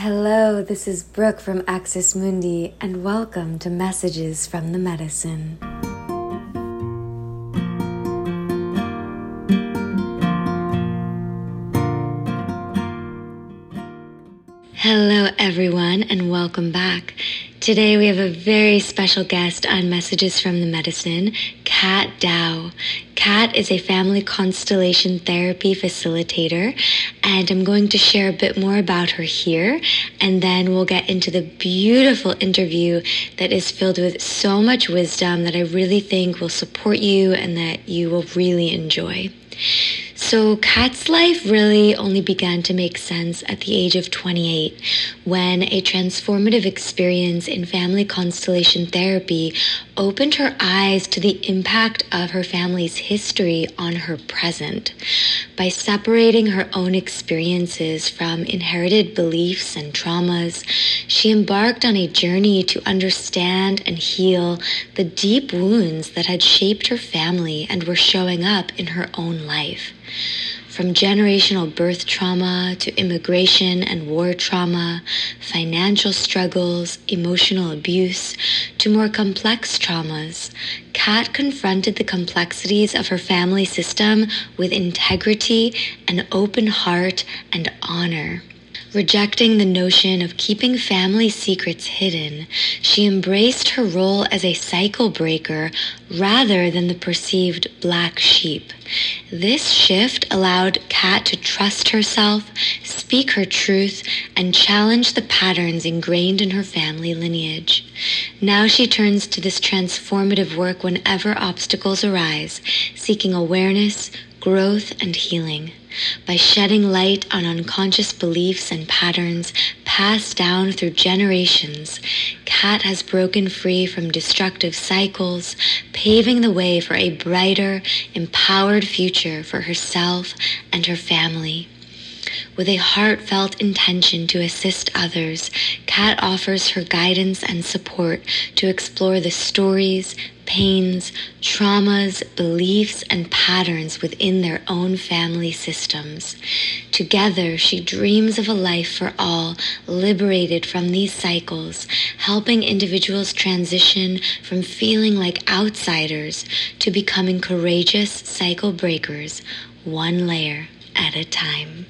Hello, this is Brooke from Axis Mundi, and welcome to Messages from the Medicine. Hello, everyone, and welcome back. Today we have a very special guest on Messages from the Medicine, Kat Daou. Kat is a family constellation therapy facilitator, and I'm going to share a bit more about her here, and then we'll get into the beautiful interview that is filled with so much wisdom that I really think will support you and that you will really enjoy. So, Kat's life really only began to make sense at the age of 28 when a transformative experience in family constellation therapy opened her eyes to the impact of her family's history on her present. By separating her own experiences from inherited beliefs and traumas, she embarked on a journey to understand and heal the deep wounds that had shaped her family and were showing up in her own life. From generational birth trauma to immigration and war trauma, financial struggles, emotional abuse, to more complex traumas, Kat confronted the complexities of her family system with integrity, an open heart, and honor. Rejecting the notion of keeping family secrets hidden, she embraced her role as a cycle breaker rather than the perceived black sheep. This shift allowed Kat to trust herself, speak her truth, and challenge the patterns ingrained in her family lineage. Now she turns to this transformative work whenever obstacles arise, seeking awareness, growth, and healing. By shedding light on unconscious beliefs and patterns passed down through generations, Kat has broken free from destructive cycles, paving the way for a brighter, empowered future for herself and her family. With a heartfelt intention to assist others, Kat offers her guidance and support to explore the stories, pains, traumas, beliefs, and patterns within their own family systems. Together, she dreams of a life for all, liberated from these cycles, helping individuals transition from feeling like outsiders to becoming courageous cycle breakers, one layer at a time.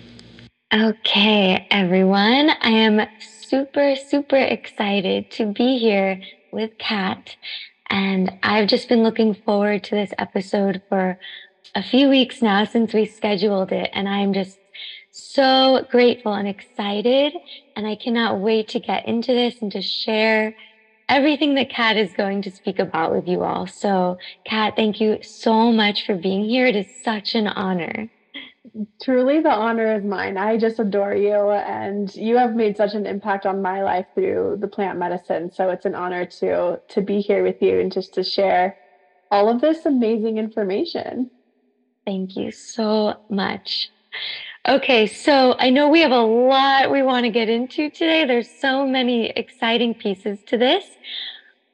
Okay, everyone, I am super, super excited to be here with Kat and I've just been looking forward to this episode for a few weeks now since we scheduled it. And I'm just so grateful and excited. And I cannot wait to get into this and to share everything that Kat is going to speak about with you all. So, Kat, thank you so much for being here. It is such an honor truly the honor is mine. I just adore you and you have made such an impact on my life through the plant medicine. So it's an honor to to be here with you and just to share all of this amazing information. Thank you so much. Okay, so I know we have a lot we want to get into today. There's so many exciting pieces to this.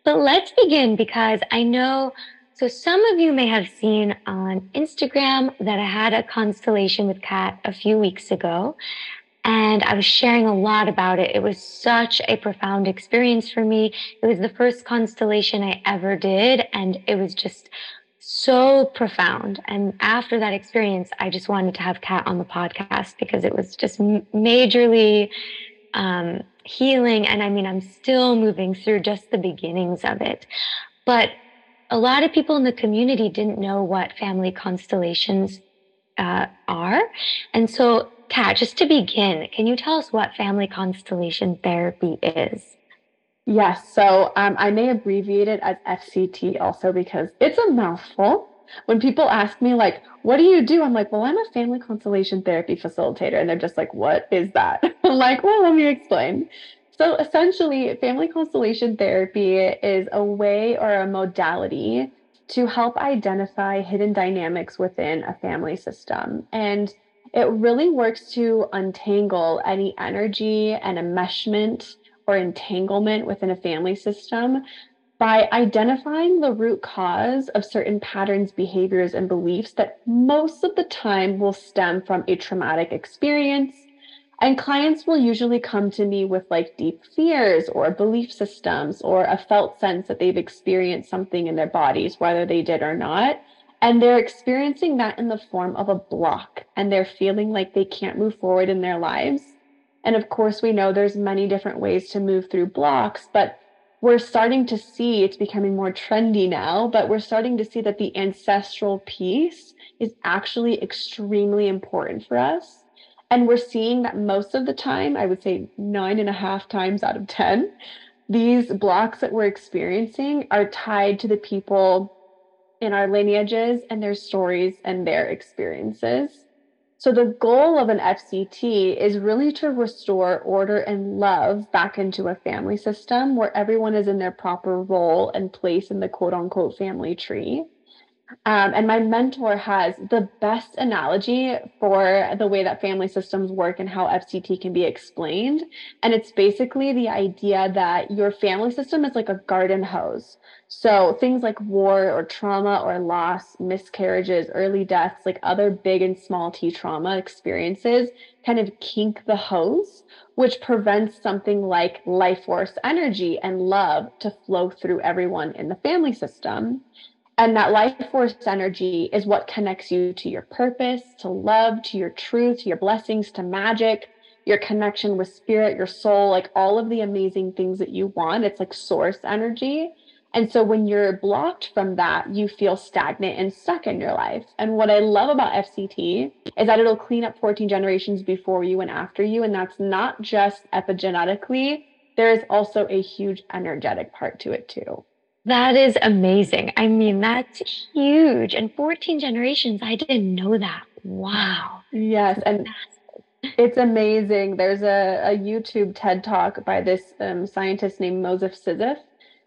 But let's begin because I know so some of you may have seen on Instagram that I had a constellation with Kat a few weeks ago, and I was sharing a lot about it. It was such a profound experience for me. It was the first constellation I ever did, and it was just so profound. And after that experience, I just wanted to have Kat on the podcast because it was just majorly um, healing. And I mean, I'm still moving through just the beginnings of it. But a lot of people in the community didn't know what family constellations uh, are. And so, Kat, just to begin, can you tell us what family constellation therapy is? Yes. So um, I may abbreviate it as FCT also because it's a mouthful. When people ask me, like, what do you do? I'm like, well, I'm a family constellation therapy facilitator. And they're just like, what is that? I'm like, well, let me explain. So essentially, family constellation therapy is a way or a modality to help identify hidden dynamics within a family system. And it really works to untangle any energy and enmeshment or entanglement within a family system by identifying the root cause of certain patterns, behaviors, and beliefs that most of the time will stem from a traumatic experience And clients will usually come to me with like deep fears or belief systems or a felt sense that they've experienced something in their bodies, whether they did or not. And they're experiencing that in the form of a block and they're feeling like they can't move forward in their lives. And of course, we know there's many different ways to move through blocks, but we're starting to see it's becoming more trendy now, but we're starting to see that the ancestral piece is actually extremely important for us. And we're seeing that most of the time, I would say nine and a half times out of 10, these blocks that we're experiencing are tied to the people in our lineages and their stories and their experiences. So, the goal of an FCT is really to restore order and love back into a family system where everyone is in their proper role and place in the quote unquote family tree. Um, and my mentor has the best analogy for the way that family systems work and how FCT can be explained. And it's basically the idea that your family system is like a garden hose. So things like war or trauma or loss, miscarriages, early deaths, like other big and small t trauma experiences kind of kink the hose, which prevents something like life force energy and love to flow through everyone in the family system. And that life force energy is what connects you to your purpose, to love, to your truth, your blessings, to magic, your connection with spirit, your soul, like all of the amazing things that you want. It's like source energy. And so when you're blocked from that, you feel stagnant and stuck in your life. And what I love about FCT is that it'll clean up 14 generations before you and after you. And that's not just epigenetically, there is also a huge energetic part to it too. That is amazing. I mean, that's huge. And 14 generations, I didn't know that. Wow. Yes. And it's amazing. There's a, a YouTube TED talk by this um, scientist named Moshe Szyf,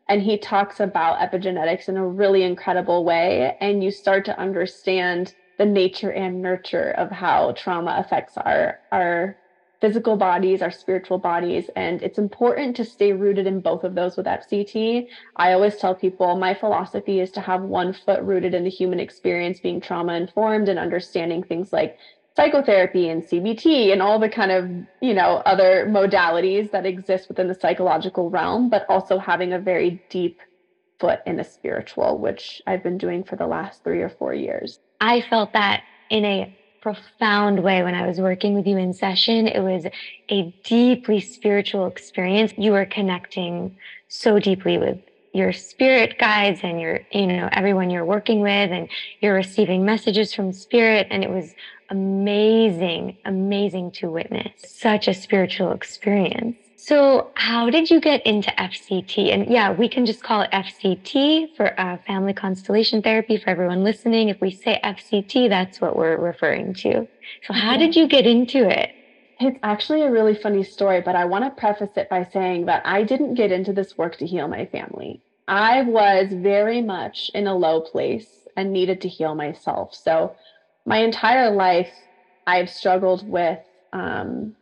and he talks about epigenetics in a really incredible way. And you start to understand the nature and nurture of how trauma affects our, our physical bodies, our spiritual bodies. And it's important to stay rooted in both of those with FCT. I always tell people my philosophy is to have one foot rooted in the human experience, being trauma informed and understanding things like psychotherapy and CBT and all the kind of, you know, other modalities that exist within the psychological realm, but also having a very deep foot in the spiritual, which I've been doing for the last three or four years. I felt that in a profound way when I was working with you in session. It was a deeply spiritual experience. You were connecting so deeply with your spirit guides and your, you know, everyone you're working with, and you're receiving messages from spirit. And it was amazing, amazing to witness such a spiritual experience. So, how did you get into FCT? And yeah, we can just call it FCT for uh, family constellation therapy for everyone listening. If we say FCT, that's what we're referring to. So, how did you get into it? It's actually a really funny story, but I want to preface it by saying that I didn't get into this work to heal my family. I was very much in a low place and needed to heal myself. So, my entire life, I've struggled with um,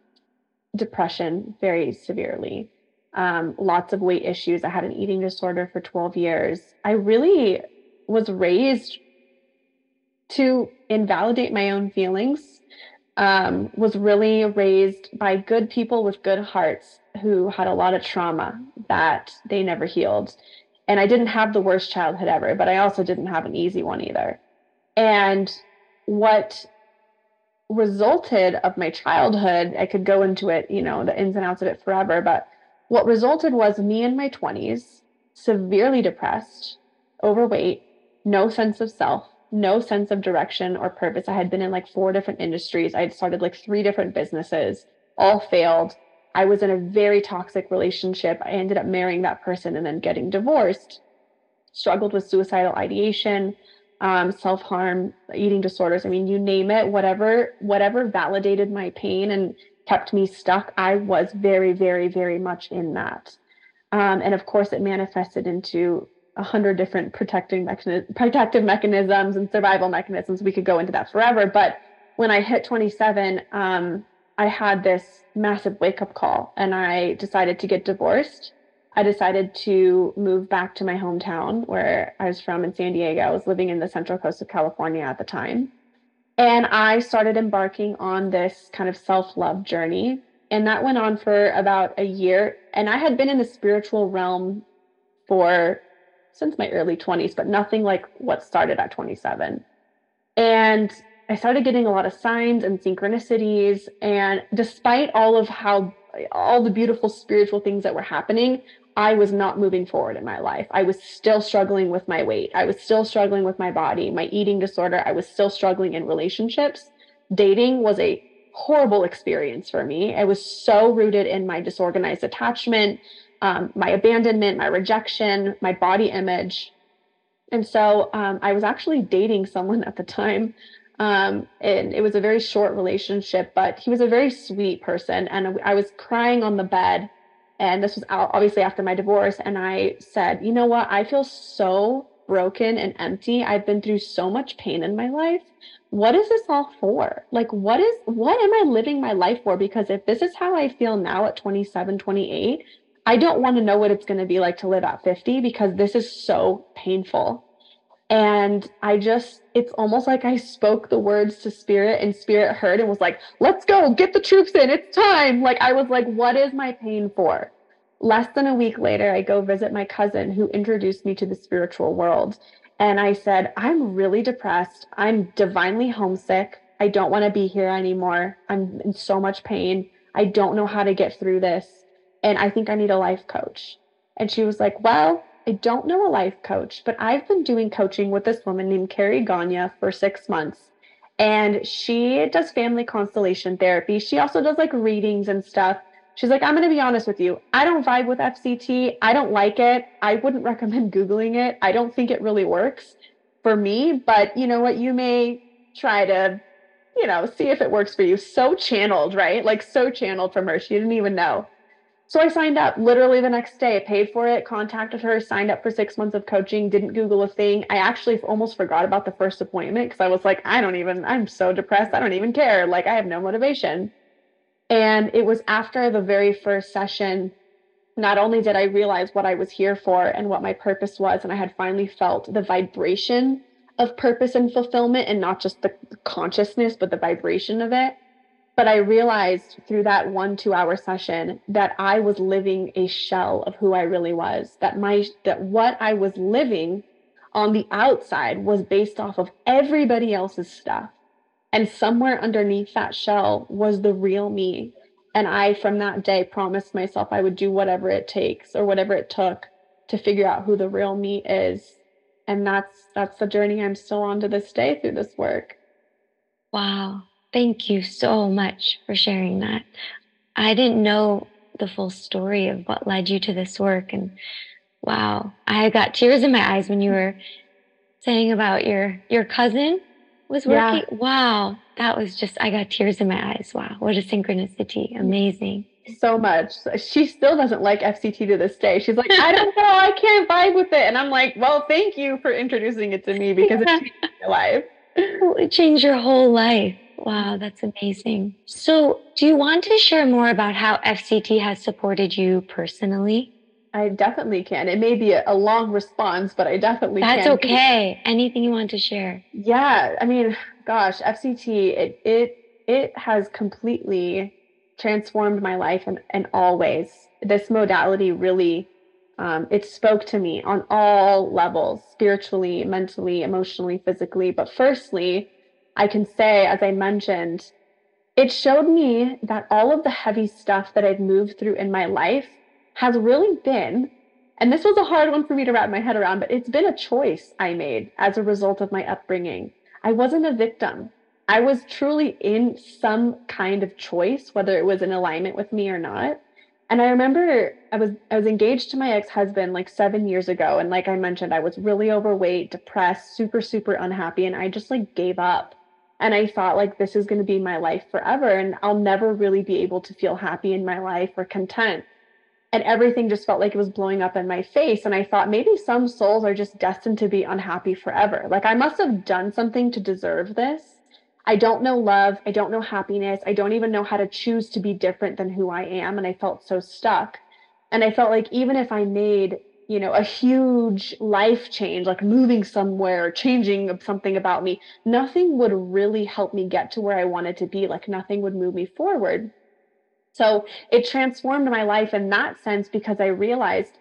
depression very severely, um, lots of weight issues. I had an eating disorder for 12 years. I really was raised to invalidate my own feelings, um, was really raised by good people with good hearts who had a lot of trauma that they never healed. And I didn't have the worst childhood ever, but I also didn't have an easy one either. And what resulted of my childhood, I could go into it, you know, the ins and outs of it forever, but what resulted was me in my 20s, severely depressed, overweight, no sense of self, no sense of direction or purpose. I had been in like four different industries. I had started like three different businesses, all failed. I was in a very toxic relationship. I ended up marrying that person and then getting divorced. Struggled with suicidal ideation, um, self harm, eating disorders. I mean, you name it, whatever, whatever validated my pain and kept me stuck, I was very, very, very much in that. Um, and of course, it manifested into a hundred different protecting protective mechanisms and survival mechanisms. We could go into that forever. But when I hit 27, um, I had this massive wake up call and I decided to get divorced. I decided to move back to my hometown where I was from in San Diego. I was living in the central coast of California at the time. And I started embarking on this kind of self love journey. And that went on for about a year. And I had been in the spiritual realm for since my early 20s, but nothing like what started at 27. And I started getting a lot of signs and synchronicities. And despite all of how, all the beautiful spiritual things that were happening, I was not moving forward in my life. I was still struggling with my weight. I was still struggling with my body, my eating disorder. I was still struggling in relationships. Dating was a horrible experience for me. I was so rooted in my disorganized attachment, um, my abandonment, my rejection, my body image. And so um, I was actually dating someone at the time. Um, and it was a very short relationship, but he was a very sweet person. And I was crying on the bed and this was obviously after my divorce. And I said, you know what? I feel so broken and empty. I've been through so much pain in my life. What is this all for? Like, what is, what am I living my life for? Because if this is how I feel now at 27, 28, I don't want to know what it's going to be like to live at 50 because this is so painful. And I just, it's almost like I spoke the words to spirit and spirit heard and was like, let's go, get the troops in, it's time. Like, I was like, what is my pain for? Less than a week later, I go visit my cousin who introduced me to the spiritual world. And I said, I'm really depressed. I'm divinely homesick. I don't want to be here anymore. I'm in so much pain. I don't know how to get through this. And I think I need a life coach. And she was like, Well, I don't know a life coach, but I've been doing coaching with this woman named Carrie Gagne for six months. And she does family constellation therapy. She also does like readings and stuff. She's like, I'm going to be honest with you. I don't vibe with FCT. I don't like it. I wouldn't recommend Googling it. I don't think it really works for me. But you know what? You may try to, you know, see if it works for you. So channeled, right? Like so channeled from her. She didn't even know. So I signed up literally the next day, paid for it, contacted her, signed up for six months of coaching, didn't Google a thing. I actually almost forgot about the first appointment because I was like, I don't even, I'm so depressed. I don't even care. Like, I have no motivation. And it was after the very first session, not only did I realize what I was here for and what my purpose was, and I had finally felt the vibration of purpose and fulfillment and not just the consciousness, but the vibration of it but I realized through that one two hour session that I was living a shell of who I really was, that my, that what I was living on the outside was based off of everybody else's stuff. And somewhere underneath that shell was the real me. And I, from that day, promised myself I would do whatever it takes or whatever it took to figure out who the real me is. And that's that's the journey I'm still on to this day through this work. Wow. Thank you so much for sharing that. I didn't know the full story of what led you to this work. And wow, I got tears in my eyes when you were saying about your your cousin was working. Yeah. Wow, that was just I got tears in my eyes. Wow, what a synchronicity. Amazing. So much. She still doesn't like FCT to this day. She's like, I don't know, I can't vibe with it. And I'm like, well, thank you for introducing it to me because it changed my life. It changed your whole life. Wow, that's amazing. So, do you want to share more about how FCT has supported you personally? I definitely can. It may be a, a long response, but I definitely can. That's can. okay. Anything you want to share? Yeah, I mean, gosh, FCT it it it has completely transformed my life in, in all ways. This modality really um, it spoke to me on all levels spiritually mentally emotionally physically but firstly I can say, as I mentioned, it showed me that all of the heavy stuff that I've moved through in my life has really been, and this was a hard one for me to wrap my head around, but it's been a choice I made as a result of my upbringing. I wasn't a victim. I was truly in some kind of choice, whether it was in alignment with me or not. And I remember I was I was engaged to my ex-husband like 7 years ago and like I mentioned I was really overweight, depressed, super super unhappy and I just like gave up. And I thought, like, this is going to be my life forever. And I'll never really be able to feel happy in my life or content. And everything just felt like it was blowing up in my face. And I thought, maybe some souls are just destined to be unhappy forever. Like, I must have done something to deserve this. I don't know love. I don't know happiness. I don't even know how to choose to be different than who I am. And I felt so stuck. And I felt like even if I made you know, a huge life change, like moving somewhere, changing something about me, nothing would really help me get to where I wanted to be. Like nothing would move me forward. So it transformed my life in that sense because I realized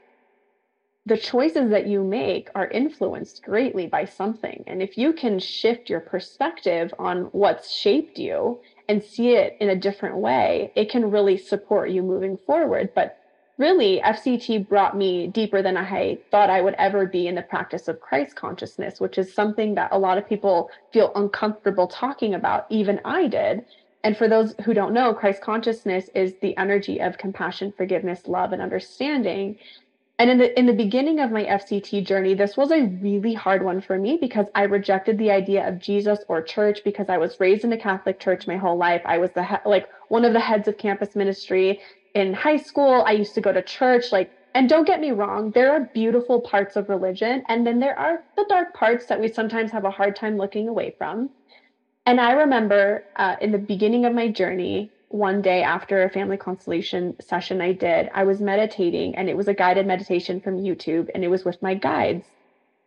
the choices that you make are influenced greatly by something. And if you can shift your perspective on what's shaped you and see it in a different way, it can really support you moving forward. But really, FCT brought me deeper than I thought I would ever be in the practice of Christ consciousness, which is something that a lot of people feel uncomfortable talking about. Even I did. And for those who don't know, Christ consciousness is the energy of compassion, forgiveness, love, and understanding. And in the in the beginning of my FCT journey, this was a really hard one for me because I rejected the idea of Jesus or church because I was raised in a Catholic church my whole life. I was the he- like one of the heads of campus ministry in high school. I used to go to church like and don't get me wrong, there are beautiful parts of religion and then there are the dark parts that we sometimes have a hard time looking away from. And I remember uh, in the beginning of my journey, one day after a family constellation session I did, I was meditating and it was a guided meditation from YouTube and it was with my guides.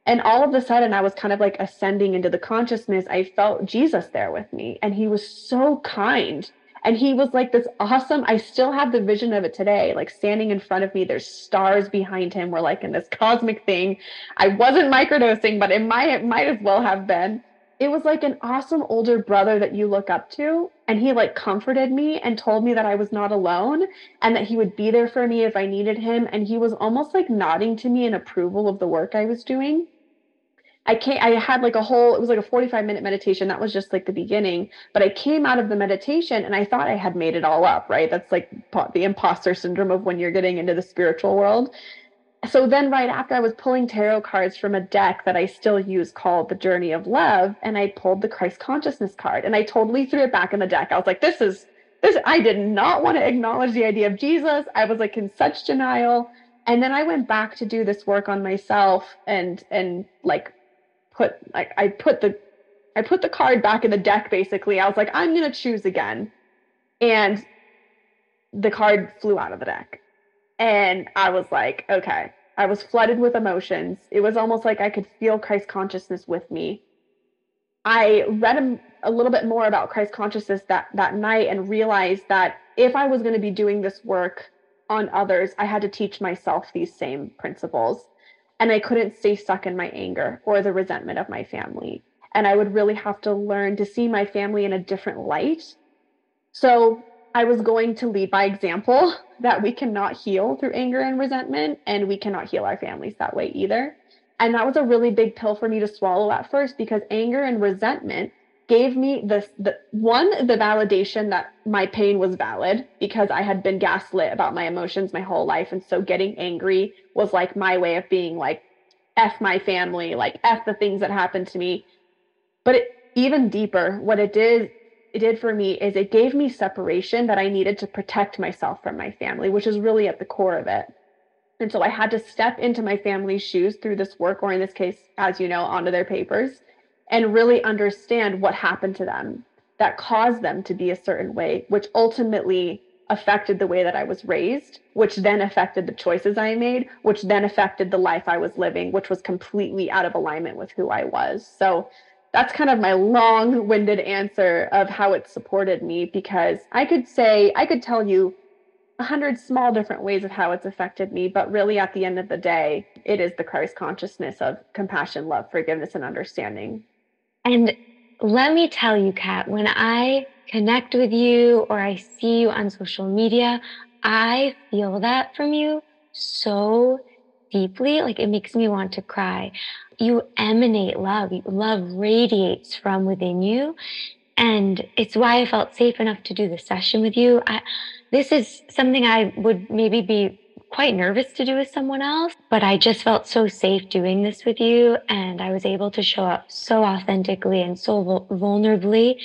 And all of a sudden, I was kind of like ascending into the consciousness. I felt Jesus there with me and he was so kind. And he was like this awesome. I still have the vision of it today, like standing in front of me. There's stars behind him. We're like in this cosmic thing. I wasn't microdosing, but it might, it might as well have been it was like an awesome older brother that you look up to and he like comforted me and told me that I was not alone and that he would be there for me if I needed him and he was almost like nodding to me in approval of the work I was doing. I came I had like a whole it was like a 45 minute meditation that was just like the beginning but I came out of the meditation and I thought I had made it all up right that's like the imposter syndrome of when you're getting into the spiritual world so then right after I was pulling tarot cards from a deck that I still use called the Journey of Love, and I pulled the Christ Consciousness card and I totally threw it back in the deck. I was like, this is this I did not want to acknowledge the idea of Jesus. I was like in such denial. And then I went back to do this work on myself and and like put like I put the I put the card back in the deck basically. I was like, I'm gonna choose again. And the card flew out of the deck. And I was like, okay, I was flooded with emotions. It was almost like I could feel Christ consciousness with me. I read a, a little bit more about Christ consciousness that, that night and realized that if I was going to be doing this work on others, I had to teach myself these same principles. And I couldn't stay stuck in my anger or the resentment of my family. And I would really have to learn to see my family in a different light. So I was going to lead by example that we cannot heal through anger and resentment, and we cannot heal our families that way either. And that was a really big pill for me to swallow at first because anger and resentment gave me the, the one the validation that my pain was valid because I had been gaslit about my emotions my whole life. And so getting angry was like my way of being like f my family like f the things that happened to me. But it, even deeper what it did it did for me is it gave me separation that I needed to protect myself from my family, which is really at the core of it. And so I had to step into my family's shoes through this work, or in this case, as you know, onto their papers, and really understand what happened to them that caused them to be a certain way, which ultimately affected the way that I was raised, which then affected the choices I made, which then affected the life I was living, which was completely out of alignment with who I was. So that's kind of my long winded answer of how it supported me because I could say, I could tell you a hundred small different ways of how it's affected me, but really at the end of the day, it is the Christ consciousness of compassion, love, forgiveness, and understanding. And let me tell you, Kat, when I connect with you or I see you on social media, I feel that from you so deeply. Like it makes me want to cry you emanate love. Love radiates from within you. And it's why I felt safe enough to do the session with you. I, this is something I would maybe be quite nervous to do with someone else, but I just felt so safe doing this with you. And I was able to show up so authentically and so vulnerably.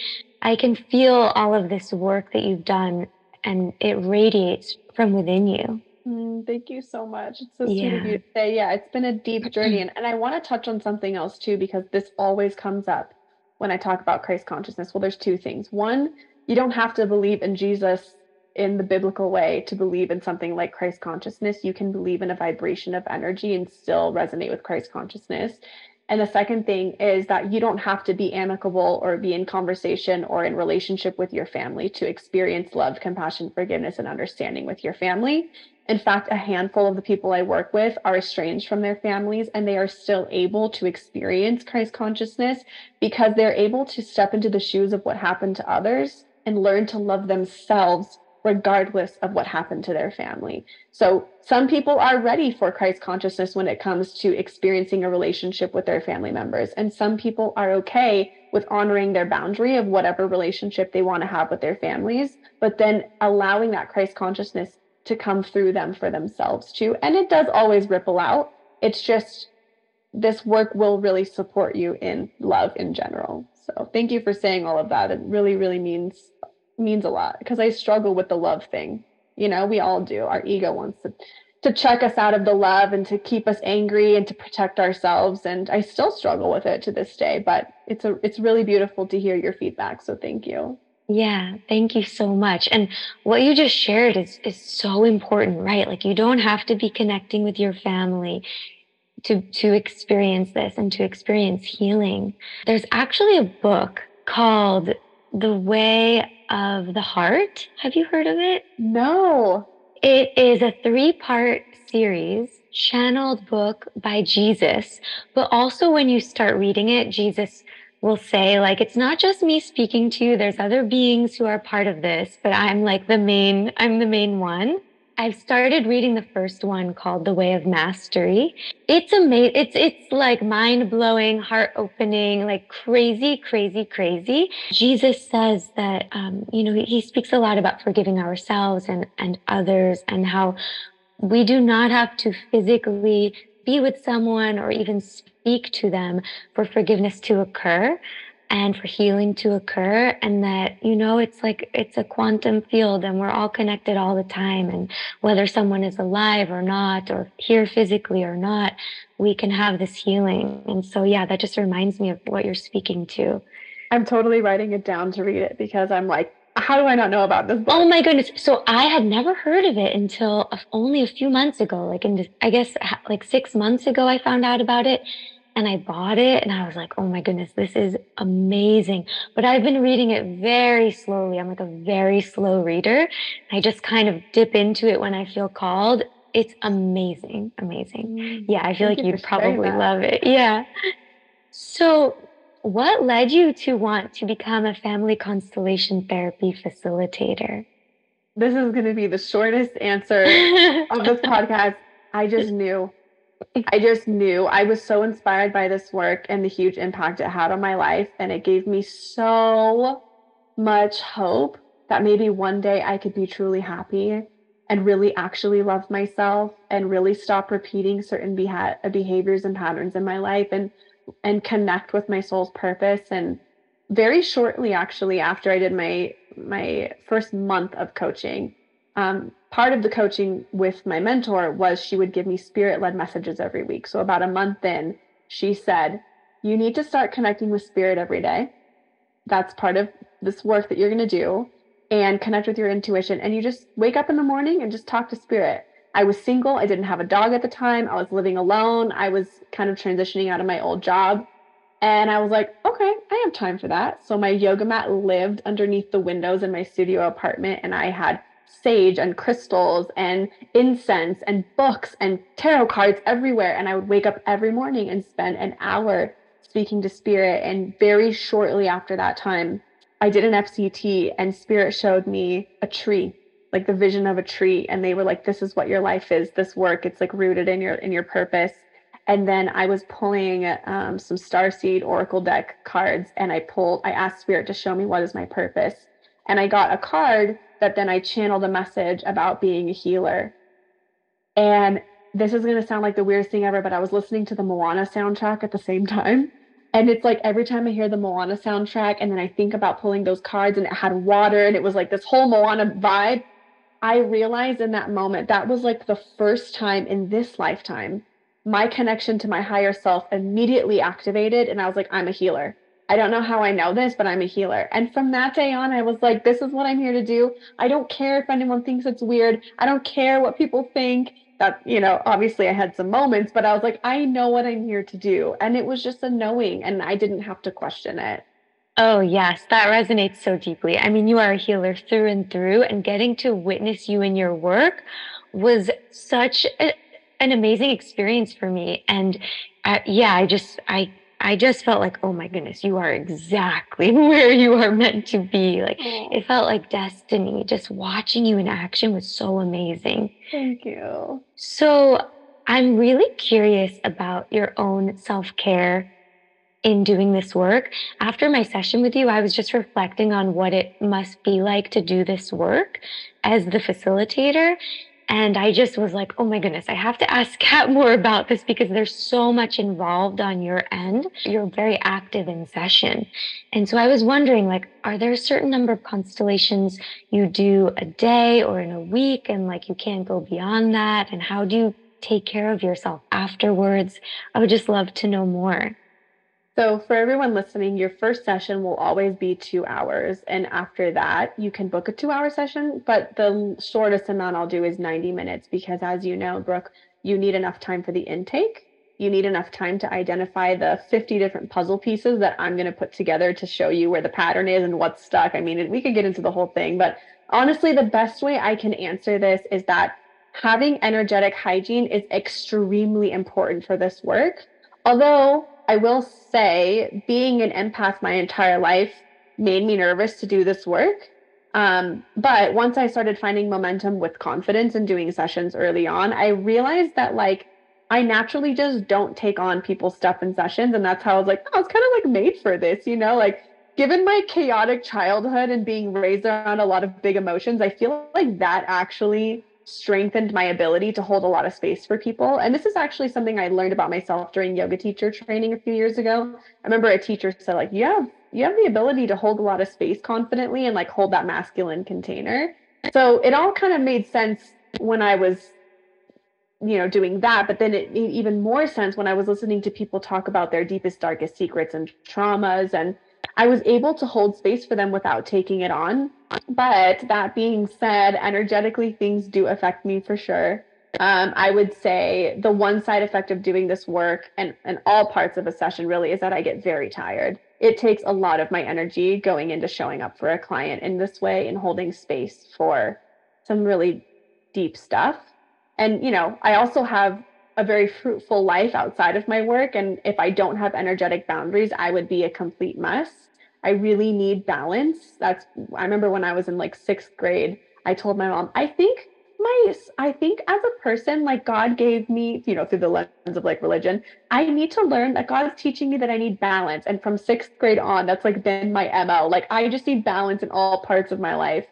I can feel all of this work that you've done and it radiates from within you. Mm, thank you so much. It's so sweet of you to say. Yeah, it's been a deep journey. And, and I want to touch on something else too, because this always comes up when I talk about Christ consciousness. Well, there's two things. One, you don't have to believe in Jesus in the biblical way to believe in something like Christ consciousness, you can believe in a vibration of energy and still resonate with Christ consciousness. And the second thing is that you don't have to be amicable or be in conversation or in relationship with your family to experience love, compassion, forgiveness, and understanding with your family. In fact, a handful of the people I work with are estranged from their families and they are still able to experience Christ consciousness because they're able to step into the shoes of what happened to others and learn to love themselves regardless of what happened to their family. So some people are ready for Christ consciousness when it comes to experiencing a relationship with their family members. And some people are okay with honoring their boundary of whatever relationship they want to have with their families, but then allowing that Christ consciousness to come through them for themselves too. And it does always ripple out. It's just this work will really support you in love in general. So thank you for saying all of that. It really, really means means a lot because I struggle with the love thing. You know, we all do. Our ego wants to to check us out of the love and to keep us angry and to protect ourselves and I still struggle with it to this day, but it's a it's really beautiful to hear your feedback, so thank you. Yeah, thank you so much. And what you just shared is is so important, right? Like you don't have to be connecting with your family to to experience this and to experience healing. There's actually a book called The Way of the Heart. Have you heard of it? No. It is a three-part series channeled book by Jesus, but also when you start reading it, Jesus will say like it's not just me speaking to you there's other beings who are part of this but i'm like the main i'm the main one i've started reading the first one called the way of mastery. It's amazing it's it's like mind-blowing heart-opening like crazy crazy crazy. Jesus says that um, you know he speaks a lot about forgiving ourselves and and others and how we do not have to physically be with someone or even speak to them for forgiveness to occur and for healing to occur and that you know it's like it's a quantum field and we're all connected all the time and whether someone is alive or not or here physically or not we can have this healing and so yeah that just reminds me of what you're speaking to i'm totally writing it down to read it because i'm like how do I not know about this book? Oh my goodness. So I had never heard of it until only a few months ago. Like in, I guess like six months ago, I found out about it and I bought it and I was like, oh my goodness, this is amazing. But I've been reading it very slowly. I'm like a very slow reader. I just kind of dip into it when I feel called. It's amazing. Amazing. Mm, yeah. I feel Thank like you'd probably love it. Yeah. So what led you to want to become a family constellation therapy facilitator? This is going to be the shortest answer of this podcast. I just knew. I just knew. I was so inspired by this work and the huge impact it had on my life. And it gave me so much hope that maybe one day I could be truly happy and really actually love myself and really stop repeating certain beha- behaviors and patterns in my life and and connect with my soul's purpose and very shortly actually after i did my my first month of coaching um, part of the coaching with my mentor was she would give me spirit led messages every week so about a month in she said you need to start connecting with spirit every day that's part of this work that you're going to do and connect with your intuition and you just wake up in the morning and just talk to spirit I was single. I didn't have a dog at the time. I was living alone. I was kind of transitioning out of my old job. And I was like, okay, I have time for that. So my yoga mat lived underneath the windows in my studio apartment. And I had sage and crystals and incense and books and tarot cards everywhere. And I would wake up every morning and spend an hour speaking to spirit. And very shortly after that time, I did an FCT and spirit showed me a tree like the vision of a tree and they were like this is what your life is this work it's like rooted in your in your purpose and then i was pulling um, some star seed oracle deck cards and i pulled i asked spirit to show me what is my purpose and i got a card that then i channeled a message about being a healer and this is going to sound like the weirdest thing ever but i was listening to the moana soundtrack at the same time and it's like every time I hear the Moana soundtrack, and then I think about pulling those cards, and it had water, and it was like this whole Moana vibe. I realized in that moment that was like the first time in this lifetime my connection to my higher self immediately activated and I was like I'm a healer. I don't know how I know this, but I'm a healer. And from that day on, I was like, this is what I'm here to do. I don't care if anyone thinks it's weird. I don't care what people think. That, you know, obviously I had some moments, but I was like, I know what I'm here to do. And it was just a knowing, and I didn't have to question it. Oh, yes, that resonates so deeply. I mean, you are a healer through and through, and getting to witness you in your work was such a, an amazing experience for me. And uh, yeah, I just, I I just felt like, oh my goodness, you are exactly where you are meant to be. Like it felt like destiny. Just watching you in action was so amazing. Thank you. So I'm really curious about your own self care in doing this work. After my session with you, I was just reflecting on what it must be like to do this work as the facilitator. And I just was like, oh my goodness, I have to ask Kat more about this because there's so much involved on your end. You're very active in session. And so I was wondering, like, are there a certain number of constellations you do a day or in a week and like you can't go beyond that? And how do you take care of yourself afterwards? I would just love to know more. So, for everyone listening, your first session will always be two hours. And after that, you can book a two hour session. But the shortest amount I'll do is 90 minutes because, as you know, Brooke, you need enough time for the intake. You need enough time to identify the 50 different puzzle pieces that I'm going to put together to show you where the pattern is and what's stuck. I mean, we could get into the whole thing, but honestly, the best way I can answer this is that having energetic hygiene is extremely important for this work. Although I will say, being an empath my entire life made me nervous to do this work. Um, but once I started finding momentum with confidence and doing sessions early on, I realized that like I naturally just don't take on people's stuff in sessions. And that's how I was like, oh, I was kind of like made for this, you know, like given my chaotic childhood and being raised around a lot of big emotions, I feel like that actually strengthened my ability to hold a lot of space for people. And this is actually something I learned about myself during yoga teacher training a few years ago. I remember a teacher said, like, you have you have the ability to hold a lot of space confidently and like hold that masculine container. So it all kind of made sense when I was you know doing that but then it made even more sense when i was listening to people talk about their deepest darkest secrets and traumas and I was able to hold space for them without taking it on. But that being said, energetically, things do affect me for sure. Um, I would say the one side effect of doing this work and, and all parts of a session really is that I get very tired. It takes a lot of my energy going into showing up for a client in this way and holding space for some really deep stuff. And, you know, I also have a very fruitful life outside of my work. And if I don't have energetic boundaries, I would be a complete mess. I really need balance. That's, I remember when I was in like sixth grade, I told my mom, I think my, I think as a person, like God gave me, you know, through the lens of like religion, I need to learn that God's teaching me that I need balance. And from sixth grade on, that's like been my MO. Like I just need balance in all parts of my life.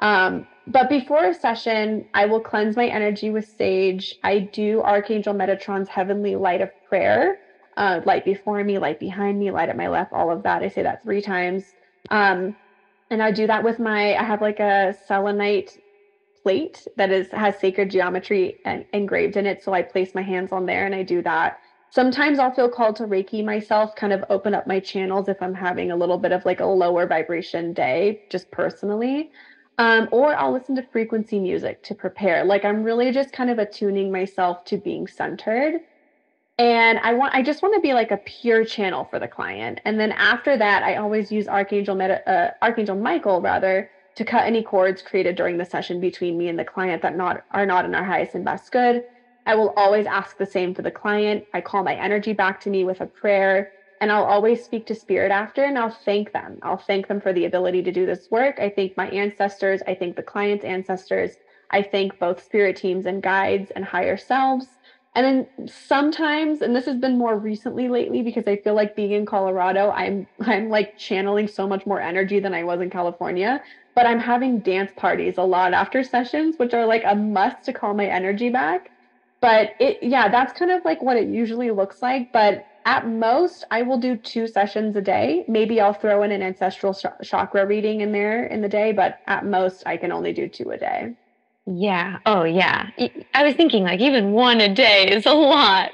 Um, but before a session, I will cleanse my energy with sage. I do Archangel Metatron's heavenly light of prayer, uh, light before me, light behind me, light at my left, all of that. I say that three times. Um, and I do that with my, I have like a selenite plate that is has sacred geometry engraved in it. So I place my hands on there and I do that. Sometimes I'll feel called to Reiki myself, kind of open up my channels if I'm having a little bit of like a lower vibration day, just personally. Um, or I'll listen to frequency music to prepare. Like I'm really just kind of attuning myself to being centered. And I want, I just want to be like a pure channel for the client. And then after that, I always use Archangel Meta, uh, Archangel Michael rather to cut any cords created during the session between me and the client that not are not in our highest and best good. I will always ask the same for the client. I call my energy back to me with a prayer and I'll always speak to spirit after and I'll thank them. I'll thank them for the ability to do this work. I thank my ancestors. I thank the client's ancestors. I thank both spirit teams and guides and higher selves. And then sometimes, and this has been more recently lately because I feel like being in Colorado, I'm I'm like channeling so much more energy than I was in California. But I'm having dance parties a lot after sessions, which are like a must to call my energy back. But it yeah, that's kind of like what it usually looks like. But at most, I will do two sessions a day. Maybe I'll throw in an ancestral sh- chakra reading in there in the day, but at most, I can only do two a day. Yeah. Oh, yeah. I was thinking like even one a day is a lot.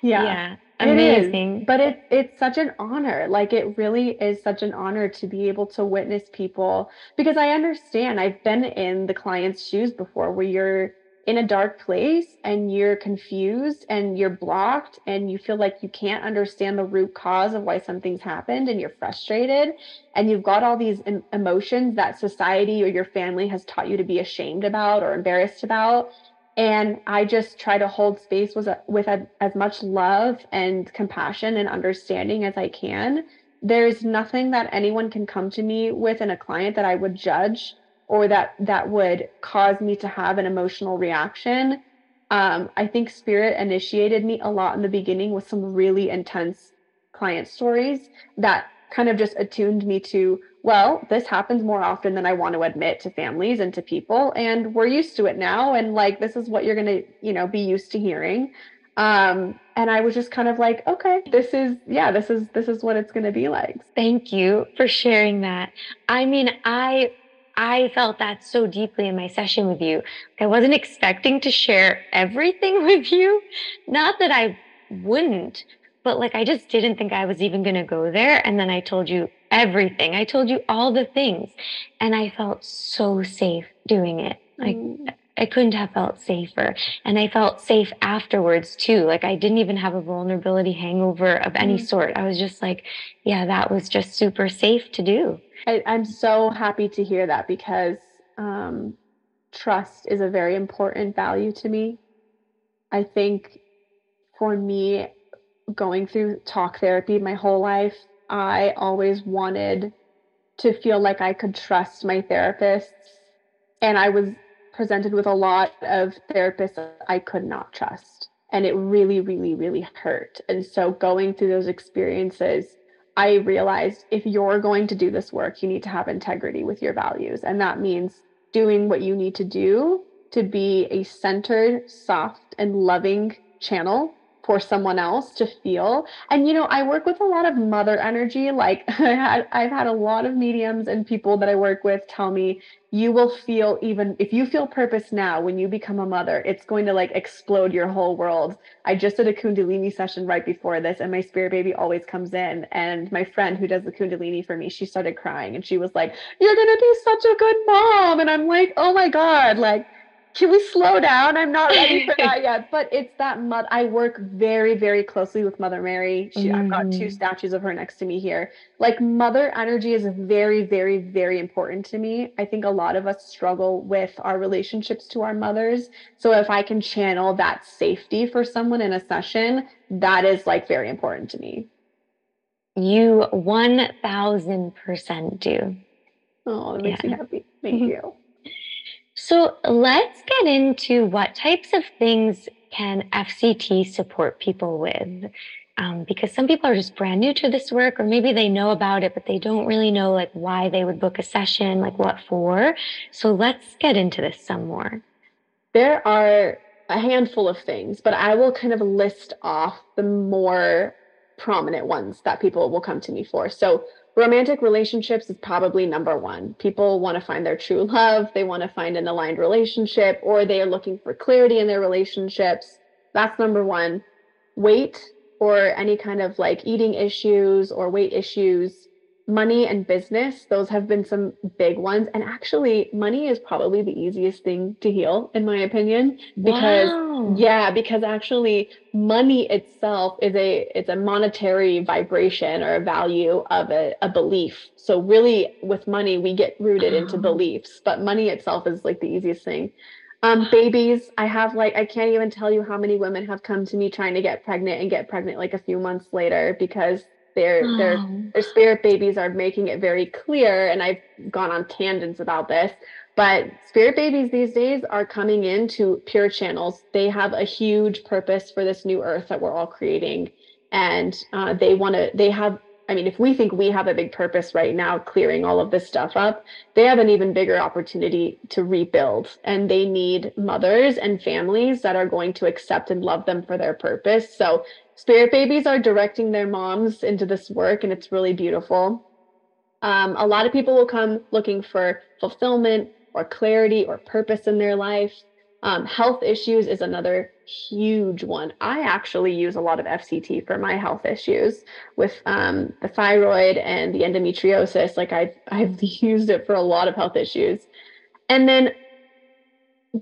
Yeah. Yeah. amazing. It is, but it it's such an honor. Like it really is such an honor to be able to witness people because I understand I've been in the client's shoes before where you're in a dark place and you're confused and you're blocked and you feel like you can't understand the root cause of why something's happened and you're frustrated and you've got all these em- emotions that society or your family has taught you to be ashamed about or embarrassed about. And i just try to hold space with, with a, as much love and compassion and understanding as i can. There's nothing that anyone can come to me with in a client that i would judge or that that would cause me to have an emotional reaction. Um, i think spirit initiated me a lot in the beginning with some really intense client stories that kind of just attuned me to well this happens more often than i want to admit to families and to people and we're used to it now and like this is what you're going to you know be used to hearing. Um and i was just kind of like okay this is yeah this is this is what it's going to be like. Thank you for sharing that. I mean i I felt that so deeply in my session with you. I wasn't expecting to share everything with you. Not that I wouldn't, but like I just didn't think I was even going to go there. And then I told you everything. I told you all the things. And I felt so safe doing it. Like mm. I couldn't have felt safer. And I felt safe afterwards too. Like I didn't even have a vulnerability hangover of any mm. sort. I was just like, yeah, that was just super safe to do. I, am so happy to hear that because um, trust is a very important value to me. I think for me, going through talk therapy my whole life, I always wanted to feel like I could trust my therapists. And I was presented with a lot of therapists I could not trust. And it really, really, really hurt. And so going through those experiences, I realized if you're going to do this work, you need to have integrity with your values. And that means doing what you need to do to be a centered, soft, and loving channel for someone else to feel. And you know, I work with a lot of mother energy. Like I had I've had a lot of mediums and people that I work with tell me you will feel even if you feel purpose now when you become a mother, it's going to like explode your whole world. I just did a kundalini session right before this and my spirit baby always comes in and my friend who does the kundalini for me, she started crying and she was like, "You're going to be such a good mom." And I'm like, "Oh my god, like can we slow down? I'm not ready for that yet. But it's that mother. I work very, very closely with Mother Mary. She, mm-hmm. I've got two mm-hmm. statues of her next to me here. Like mother energy is very, very, very important to me. I think a lot of us struggle with our relationships to our mothers. So if I can channel that safety for someone in a session, that is like very important to me. You 1000% do. Oh, that makes yeah. me happy. Thank you. So let's get into what types of things can FCT support people with. Um, because some people are just brand new to this work, or maybe they know about it, but they don't really know like why they would book a session, like what for. So let's get into this some more. There are a handful of things, but I will kind of list off the more prominent ones that people will come to me for. So romantic relationships is probably number one. People want to find their true love, they want to find an aligned relationship, or they are looking for clarity in their relationships. That's number one. Weight or any kind of like eating issues or weight issues money and business those have been some big ones. And actually money is probably the easiest thing to heal in my opinion because wow. yeah because actually money itself is a it's a monetary vibration or a value of a, a belief. So really with money we get rooted into beliefs but money itself is like the easiest thing. Um, babies, I have like I can't even tell you how many women have come to me trying to get pregnant and get pregnant like a few months later because their oh. their their spirit babies are making it very clear and i've gone on tangents about this but spirit babies these days are coming into pure channels they have a huge purpose for this new earth that we're all creating and uh, they want to they have I mean, if we think we have a big purpose right now, clearing all of this stuff up, they have an even bigger opportunity to rebuild. And they need mothers and families that are going to accept and love them for their purpose. So spirit babies are directing their moms into this work, and it's really beautiful. Um, a lot of people will come looking for fulfillment or clarity or purpose in their life. Um, health issues is another huge one. I actually use a lot of FCT for my health issues with um, the thyroid and the endometriosis. Like I've I've used it for a lot of health issues, and then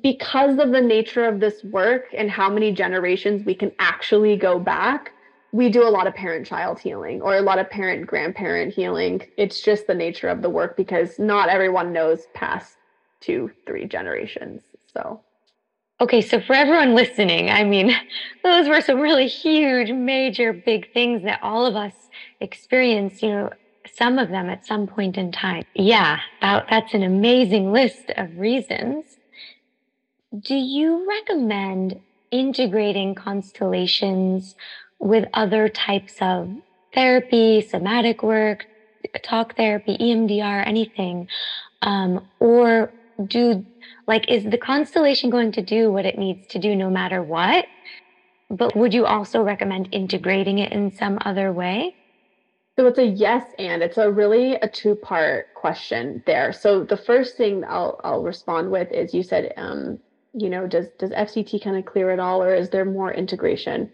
because of the nature of this work and how many generations we can actually go back, we do a lot of parent child healing or a lot of parent grandparent healing. It's just the nature of the work because not everyone knows past two, three generations. So Okay, so for everyone listening, I mean, those were some really huge, major, big things that all of us experience, you know, some of them at some point in time. Yeah, that, that's an amazing list of reasons. Do you recommend integrating constellations with other types of therapy, somatic work, talk therapy, EMDR, anything? Um, or do like, is the constellation going to do what it needs to do no matter what? But would you also recommend integrating it in some other way? So it's a yes and it's a really a two part question there. So the first thing I'll I'll respond with is you said um, you know does does FCT kind of clear it all or is there more integration?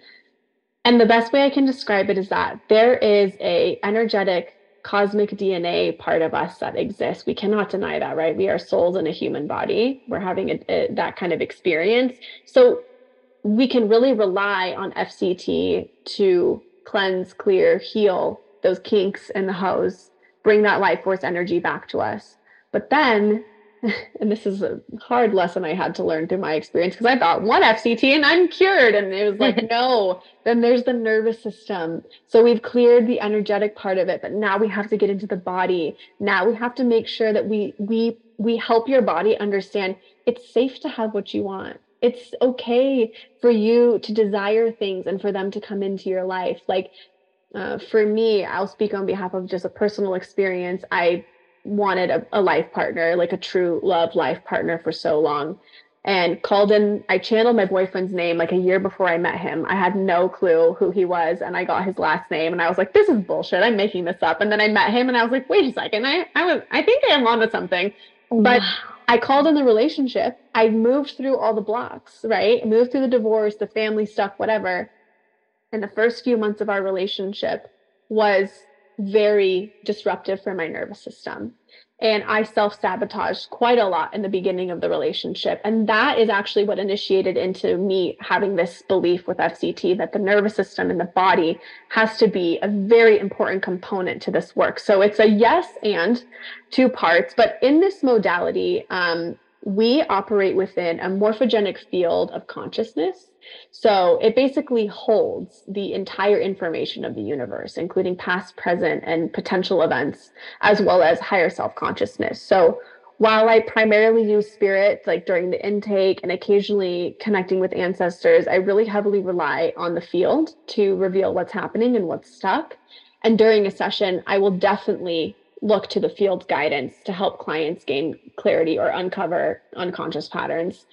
And the best way I can describe it is that there is a energetic cosmic DNA part of us that exists. We cannot deny that, right? We are souls in a human body. We're having a, a, that kind of experience. So we can really rely on FCT to cleanse, clear, heal those kinks in the hose, bring that life force energy back to us. But then and this is a hard lesson I had to learn through my experience because I thought one FCT and I'm cured. And it was like, no, then there's the nervous system. So we've cleared the energetic part of it, but now we have to get into the body. Now we have to make sure that we we we help your body understand it's safe to have what you want. It's okay for you to desire things and for them to come into your life. Like uh, for me, I'll speak on behalf of just a personal experience. I wanted a, a life partner, like a true love life partner for so long. And called in i channeled my boyfriend's name like a year before i met him. I had no clue who he was and i got his last name and i was like this is bullshit. I'm making this up. And then i met him and i was like wait a second. I, I was i think i am onto something. But wow. i called in the relationship. I moved through all the blocks right? Moved through the divorce the family stuff whatever. And the first few months of our relationship was very disruptive for my nervous system. And I self sabotaged quite a lot in the beginning of the relationship. And that is actually what initiated into me having this belief with FCT that the nervous system and the body has to be a very important component to this work. So it's a yes and two parts. But in this modality, um, we operate within a morphogenic field of consciousness so it basically holds the entire information of the universe, including past, present, and potential events, as well as higher self consciousness. So while I primarily use spirit, like during the intake and occasionally connecting with ancestors, I really heavily rely on the field to reveal what's happening and what's stuck. And during a session, I will definitely look to the field's guidance to help clients gain clarity or uncover unconscious patterns.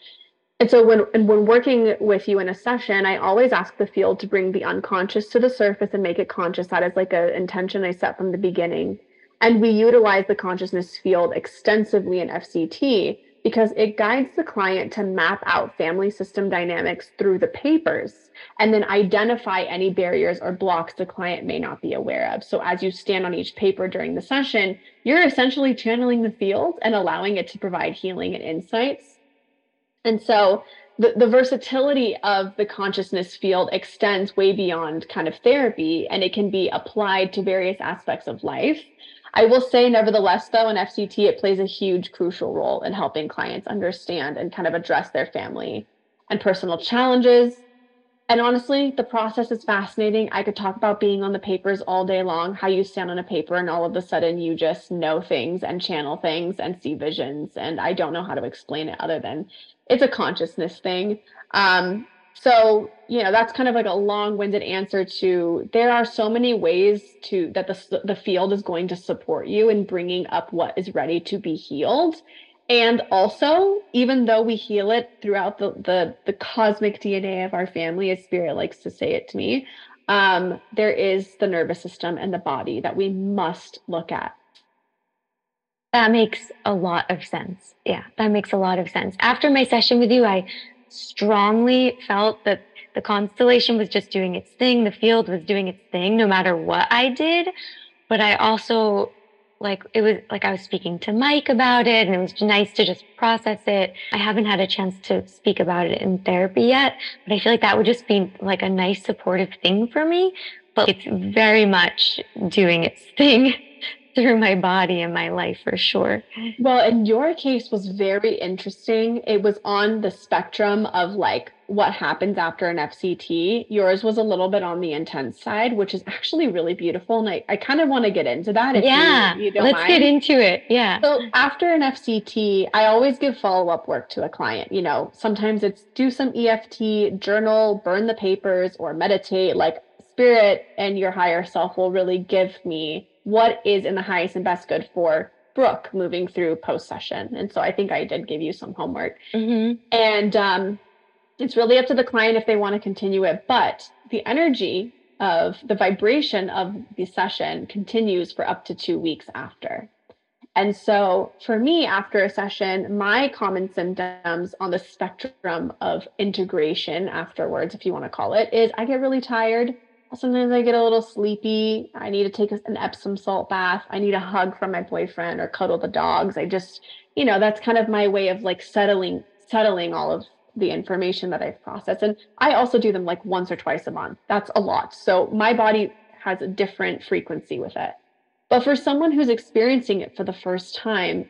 And so when and when working with you in a session, I always ask the field to bring the unconscious to the surface and make it conscious. That is like an intention I set from the beginning. And we utilize the consciousness field extensively in FCT because it guides the client to map out family system dynamics through the papers and then identify any barriers or blocks the client may not be aware of. So as you stand on each paper during the session, you're essentially channeling the field and allowing it to provide healing and insights and so the, the versatility of the consciousness field extends way beyond kind of therapy and it can be applied to various aspects of life. I will say, nevertheless, though, in FCT, it plays a huge, crucial role in helping clients understand and kind of address their family and personal challenges. And honestly, the process is fascinating. I could talk about being on the papers all day long, how you stand on a paper and all of a sudden you just know things and channel things and see visions. And I don't know how to explain it other than it's a consciousness thing. Um, so you know that's kind of like a long-winded answer to there are so many ways to that the the field is going to support you in bringing up what is ready to be healed and also even though we heal it throughout the the, the cosmic dna of our family as spirit likes to say it to me um, there is the nervous system and the body that we must look at That makes a lot of sense. Yeah, that makes a lot of sense. After my session with you, I strongly felt that the constellation was just doing its thing, the field was doing its thing, no matter what I did. But I also like it was like I was speaking to Mike about it and it was nice to just process it. I haven't had a chance to speak about it in therapy yet, but I feel like that would just be like a nice supportive thing for me. But it's very much doing its thing through my body and my life for sure. Well, in your case was very interesting. It was on the spectrum of like what happens after an FCT. Yours was a little bit on the intense side, which is actually really beautiful. And I, I kind of want to get into that. yeah, you, you let's mind. get into it. Yeah. So after an FCT, I always give follow up work to a client. You know, sometimes it's do some EFT, journal, burn the papers, or meditate. Like spirit and your higher self will really give me what is in the highest and best good for Brooke moving through post session. And so I think I did give you some homework. Mm-hmm. And um, it's really up to the client if they want to continue it. But the energy of the vibration of the session continues for up to two weeks after. And so for me, after a session, my common symptoms on the spectrum of integration afterwards, if you want to call it, is I get really tired. Sometimes I get a little sleepy. I need to take an Epsom salt bath. I need a hug from my boyfriend or cuddle the dogs. I just, you know, that's kind of my way of like settling settling all of the information that I've processed. And I also do them like once or twice a month. That's a lot. So my body has a different frequency with it. But for someone who's experiencing it for the first time,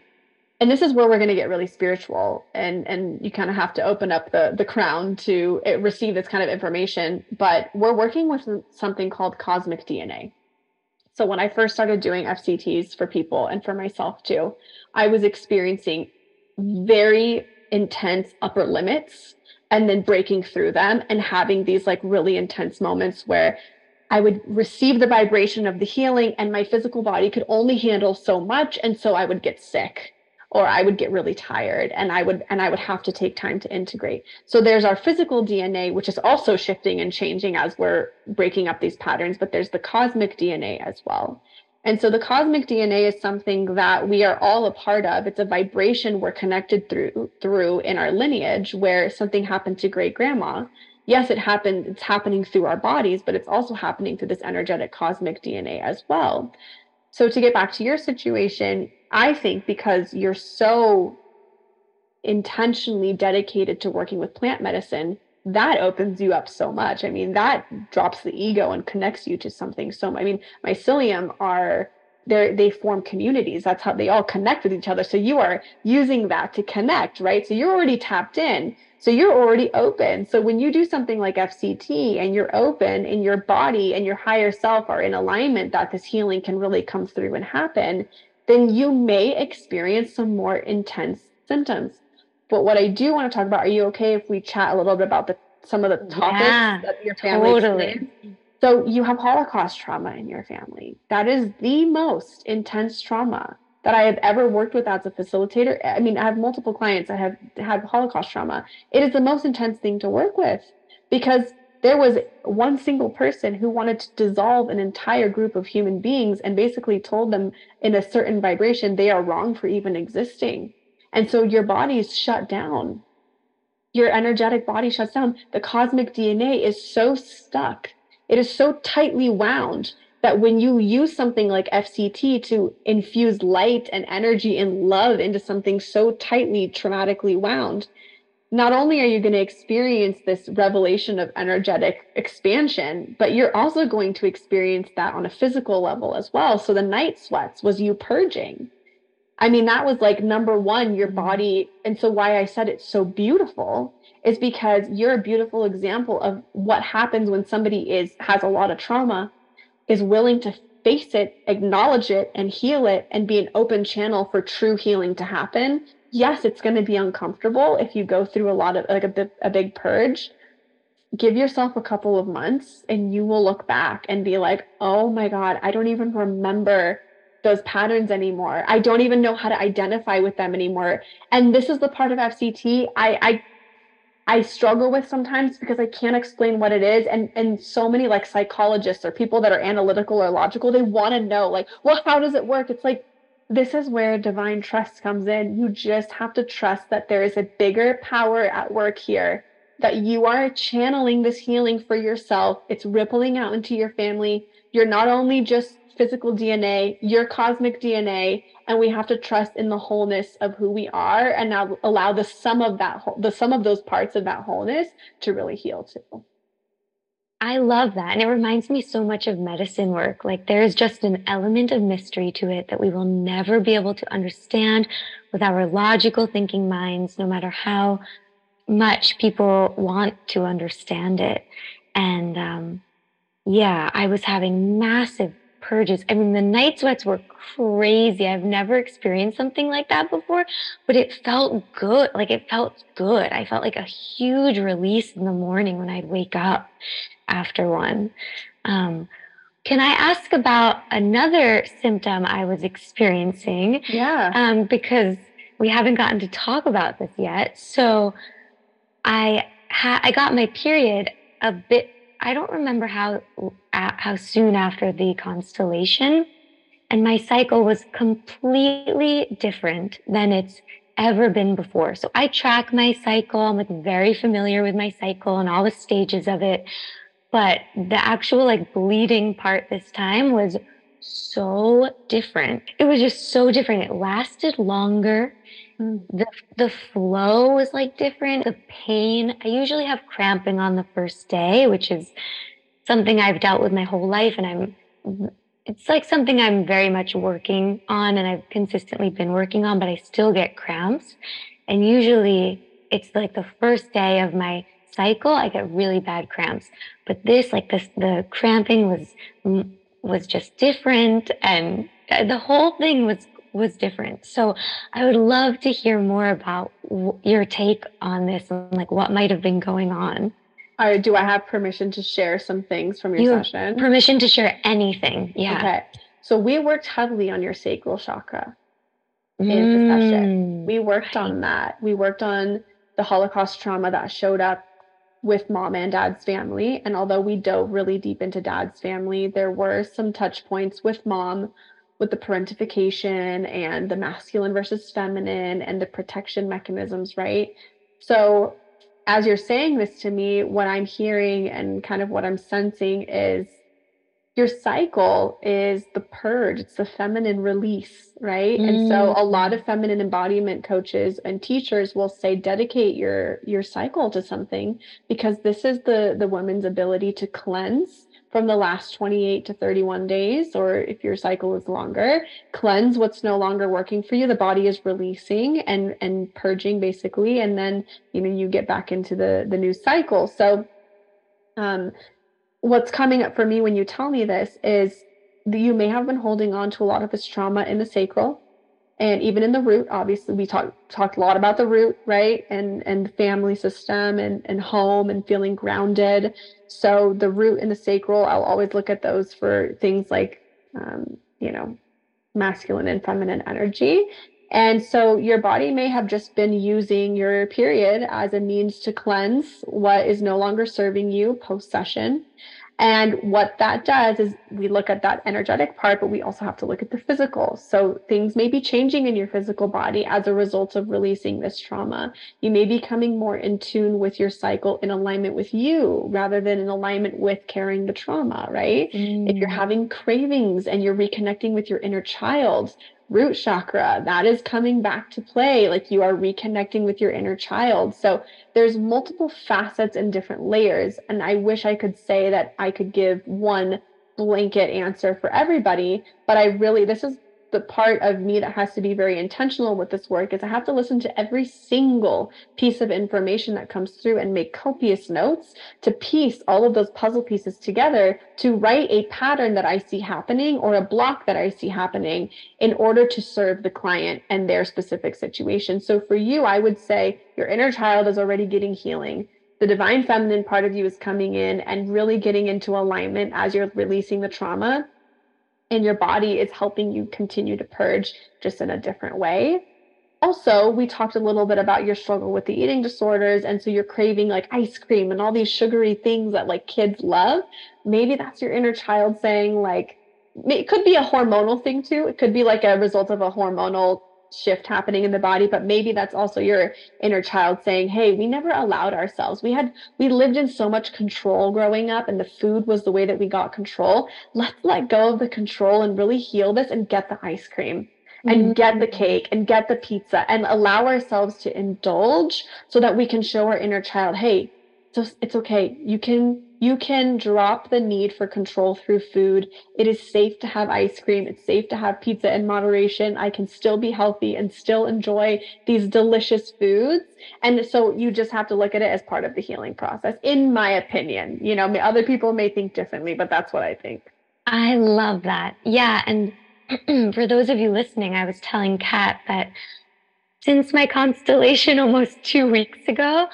and this is where we're going to get really spiritual and and you kind of have to open up the the crown to eh, receive this kind of information but we're working with something called cosmic dna so when i first started doing fcts for people and for myself too i was experiencing very intense upper limits and then breaking through them and having these like really intense moments where I would receive the vibration of the healing and my physical body could only handle so much and so I would get sick or I would get really tired and I would and I would have to take time to integrate. So there's our physical DNA which is also shifting and changing as we're breaking up these patterns, but there's the cosmic DNA as well. And so the cosmic DNA is something that we are all a part of. It's a vibration we're connected through through in our lineage where something happened to great grandma. Yes, it happened, it's happening through our bodies, but it's also happening through this energetic cosmic DNA as well. So to get back to your situation, I think because you're so intentionally dedicated to working with plant medicine, that opens you up so much. I mean, that drops the ego and connects you to something so. I mean, mycelium are they they form communities. That's how they all connect with each other. So you are using that to connect, right? So you're already tapped in. So you're already open. So when you do something like FCT and you're open and your body and your higher self are in alignment that this healing can really come through and happen, then you may experience some more intense symptoms. But what I do want to talk about, are you okay if we chat a little bit about the some of the topics yeah, that your family totally. experienced? So you have Holocaust trauma in your family. That is the most intense trauma that I have ever worked with as a facilitator. I mean, I have multiple clients that have had Holocaust trauma. It is the most intense thing to work with because there was one single person who wanted to dissolve an entire group of human beings and basically told them in a certain vibration they are wrong for even existing. And so your body is shut down. Your energetic body shuts down. The cosmic DNA is so stuck. It is so tightly wound that when you use something like FCT to infuse light and energy and love into something so tightly traumatically wound, not only are you going to experience this revelation of energetic expansion, but you're also going to experience that on a physical level as well. So the night sweats was you purging. I mean, that was like number one, your mm-hmm. body. And so, why I said it's so beautiful is because you're a beautiful example of what happens when somebody is has a lot of trauma, is willing to face it, acknowledge it, and heal it, and be an open channel for true healing to happen. Yes, it's going to be uncomfortable if you go through a lot of like a, a big purge. Give yourself a couple of months and you will look back and be like, oh my God, I don't even remember those patterns anymore. I don't even know how to identify with them anymore. And this is the part of FCT I I I struggle with sometimes because I can't explain what it is. And and so many like psychologists or people that are analytical or logical, they want to know, like, well, how does it work? It's like this is where divine trust comes in. You just have to trust that there is a bigger power at work here, that you are channeling this healing for yourself. It's rippling out into your family. You're not only just physical DNA, you're cosmic DNA, and we have to trust in the wholeness of who we are and now allow the sum of that the sum of those parts of that wholeness to really heal too. I love that. And it reminds me so much of medicine work. Like there's just an element of mystery to it that we will never be able to understand with our logical thinking minds, no matter how much people want to understand it. And um, yeah, I was having massive purges. I mean, the night sweats were crazy. I've never experienced something like that before, but it felt good. Like it felt good. I felt like a huge release in the morning when I'd wake up after one. Um, can I ask about another symptom I was experiencing? Yeah. Um, because we haven't gotten to talk about this yet. So I ha- I got my period a bit I don't remember how how soon after the constellation, and my cycle was completely different than it's ever been before. So I track my cycle. I'm like very familiar with my cycle and all the stages of it. But the actual like bleeding part this time was so different. It was just so different. It lasted longer. Mm. The the flow was like different. The pain. I usually have cramping on the first day, which is something I've dealt with my whole life and I'm it's like something I'm very much working on and I've consistently been working on, but I still get cramps. And usually it's like the first day of my cycle, I get really bad cramps. But this, like this, the cramping was, was just different and the whole thing was was different. So I would love to hear more about w- your take on this and like what might have been going on. Uh, do I have permission to share some things from your you session? permission to share anything. Yeah. Okay. So we worked heavily on your sacral chakra in mm. the session. We worked on that. We worked on the Holocaust trauma that showed up with mom and dad's family. And although we dove really deep into dad's family, there were some touch points with mom with the parentification and the masculine versus feminine and the protection mechanisms, right? So, as you're saying this to me, what I'm hearing and kind of what I'm sensing is your cycle is the purge, it's the feminine release, right? Mm. And so a lot of feminine embodiment coaches and teachers will say dedicate your your cycle to something because this is the the woman's ability to cleanse from the last 28 to 31 days, or if your cycle is longer, cleanse what's no longer working for you. The body is releasing and and purging basically, and then you know you get back into the the new cycle. So, um, what's coming up for me when you tell me this is that you may have been holding on to a lot of this trauma in the sacral and even in the root. Obviously we talked talked a lot about the root right? And and family system and and home and feeling grounded. So the root and the sacral i'll always look at those for things like um, you know masculine and feminine energy and so your body may have just been using your period as a means to cleanse what is no longer serving you post session and what that does is we look at that energetic part, but we also have to look at the physical. So things may be changing in your physical body as a result of releasing this trauma. You may be coming more in tune with your cycle in alignment with you rather than in alignment with carrying the trauma, right? Mm. If you're mm. having cravings and you're reconnecting with your inner child, root chakra that is coming back to play like you are reconnecting with your inner child so there's multiple facets and different layers and i wish i could say that i could give one blanket answer for everybody but i really this is the part of me that has to be very intentional with this work is I have to listen to every single piece of information that comes through and make copious notes to piece all of those puzzle pieces together to write a pattern that I see happening or a block that I see happening in order to serve the client and their specific situation. So for you, I would say your inner child is already getting healing the divine feminine part of you is coming in and really getting into alignment as you're releasing the trauma and your body is helping you continue to purge just in a different way. Also, we talked a little bit about your struggle with the eating disorders. And so you're craving like ice cream and all these sugary things that like kids love. Maybe that's your inner child saying, like, it could be a hormonal thing too. It could be like a result of a hormonal shift happening in the body but maybe that's also your inner child saying hey we never allowed ourselves we had we lived in so much control growing up and the food was the way that we got control let's let go of the control and really heal this and get the ice cream and mm-hmm. get the cake and get the pizza and allow ourselves to indulge so that we can show our inner child hey so it's okay you can you can drop the need for control through food. It is safe to have ice cream. It's safe to have pizza in moderation. I can still be healthy and still enjoy these delicious foods. And so you just have to look at it as part of the healing process, in my opinion. You know, other people may think differently, but that's what I think. I love that. Yeah. And for those of you listening, I was telling Kat that since my constellation almost two weeks ago,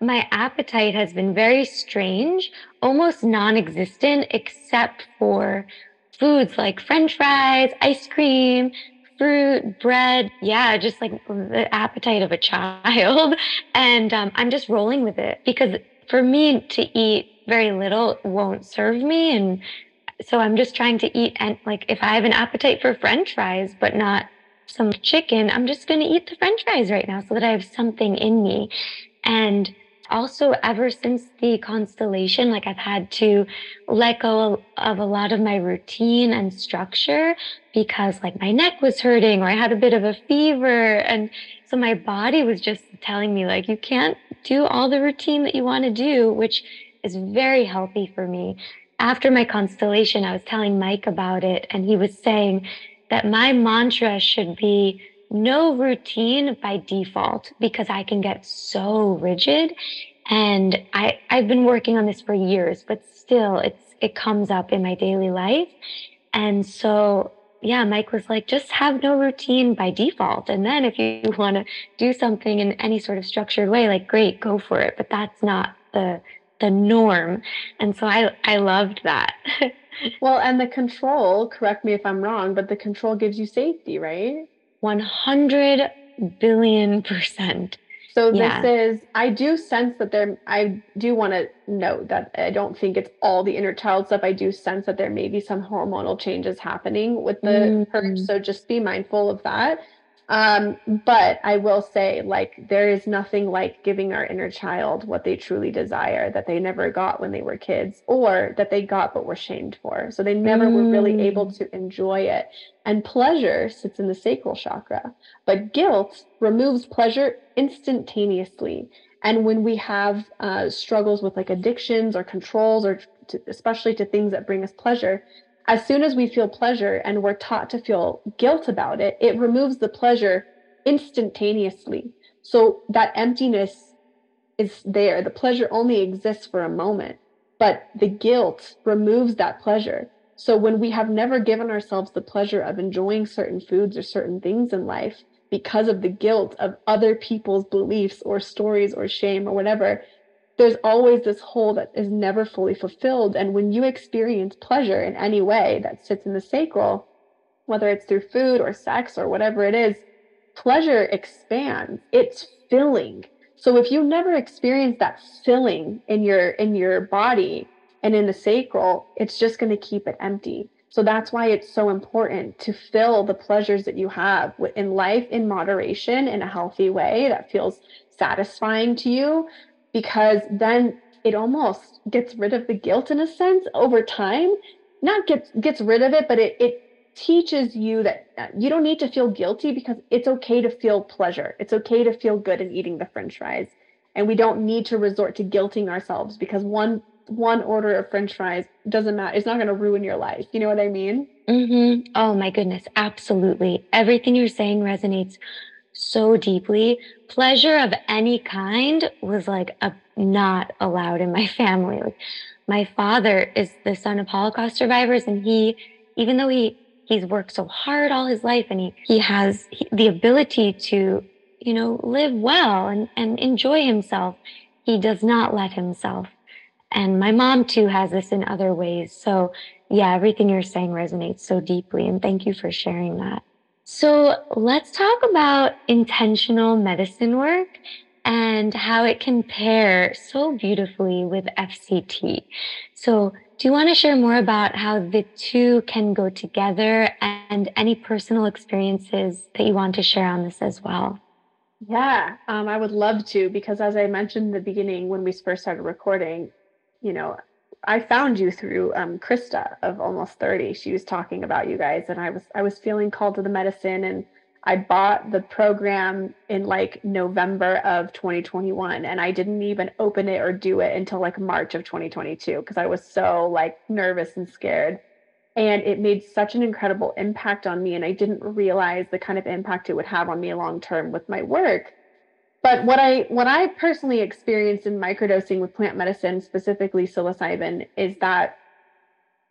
my appetite has been very strange, almost non existent, except for foods like french fries, ice cream, fruit, bread. Yeah, just like the appetite of a child. And um, I'm just rolling with it because for me to eat very little won't serve me. And so I'm just trying to eat. And like if I have an appetite for french fries, but not some chicken, I'm just going to eat the french fries right now so that I have something in me. And also ever since the constellation like i've had to let go of a lot of my routine and structure because like my neck was hurting or i had a bit of a fever. And so my body was just telling me like you can't do all the routine that you want to do which is very healthy for me. After my constellation i was telling mike about it and he was saying that my mantra should be no routine by default because I can get so rigid. And I, I've been working on this for years, but still it's, it comes up in my daily life. And so, yeah, Mike was like, just have no routine by default. And then if you want to do something in any sort of structured way, like great, go for it. But that's not the, the norm. And so I, I loved that. well, and the control, correct me if I'm wrong, but the control gives you safety, right? 100 billion percent. So yeah. this is, I do sense that there, I do want to note that I don't think it's all the inner child stuff. I do sense that there may be some hormonal changes happening with the mm-hmm. purge. So just be mindful of that. Um, but I will say, like, there is nothing like giving our inner child what they truly desire that they never got when they were kids, or that they got but were shamed for. So they never mm. were really able mm. to enjoy it. And pleasure sits in the sacral chakra, but guilt removes pleasure instantaneously. And when we have uh, struggles with like addictions or controls, or to, especially to things that bring us pleasure, as soon as we feel pleasure and we're taught to feel guilt about it, it removes the pleasure instantaneously. So that emptiness is there. The pleasure only exists for a moment, but the guilt removes that pleasure. So when we have never given ourselves the pleasure of enjoying certain foods or certain things in life because of the guilt of other people's beliefs or stories or shame or whatever, there's always this hole that is never fully fulfilled. And when you experience pleasure in any way that sits in the sacral, whether it's through food or sex or whatever it is, pleasure expands. It's filling. So if you never experience that filling in your in your body and in the sacral, it's just going to keep it empty. So that's why it's so important to fill the pleasures that you have in life in moderation in a healthy way that feels satisfying to you because then it almost gets rid of the guilt in a sense over time. Not gets gets rid of it but it it teaches you that you don't need to feel guilty because it's okay to feel pleasure. It's okay to feel good in eating the french fries. And we don't need to resort to guilting ourselves because one one order of french fries doesn't matter it's not going to ruin your life. You know what i mean? Mm-hmm. oh my goodness. Absolutely. Everything you're saying resonates so deeply. Pleasure of any kind was like a, not allowed in my family. Like my father is the son of Holocaust survivors, and he, even though he he's worked so hard all his life, and he he has the ability to, you know, live well and and enjoy himself, he does not let himself. And my mom too has this in other ways. So yeah, everything you're saying resonates so deeply, and thank you for sharing that. So let's talk about intentional medicine work and how it can pair so beautifully with FCT. So, do you want to share more about how the two can go together and any personal experiences that you want to share on this as well? Yeah, um, I would love to because as I mentioned in the beginning when we first started recording, you know, I found you through um, Krista of Almost 30. She was talking about you guys and I was I was feeling called to the medicine and I bought the program in like November of 2021 and I didn't even open it or do it until like March of 2022 because I was so like nervous and scared. And it made such an incredible impact on me and I didn't realize the kind of impact it would have on me long term with my work. But what I what I personally experienced in microdosing with plant medicine, specifically psilocybin, is that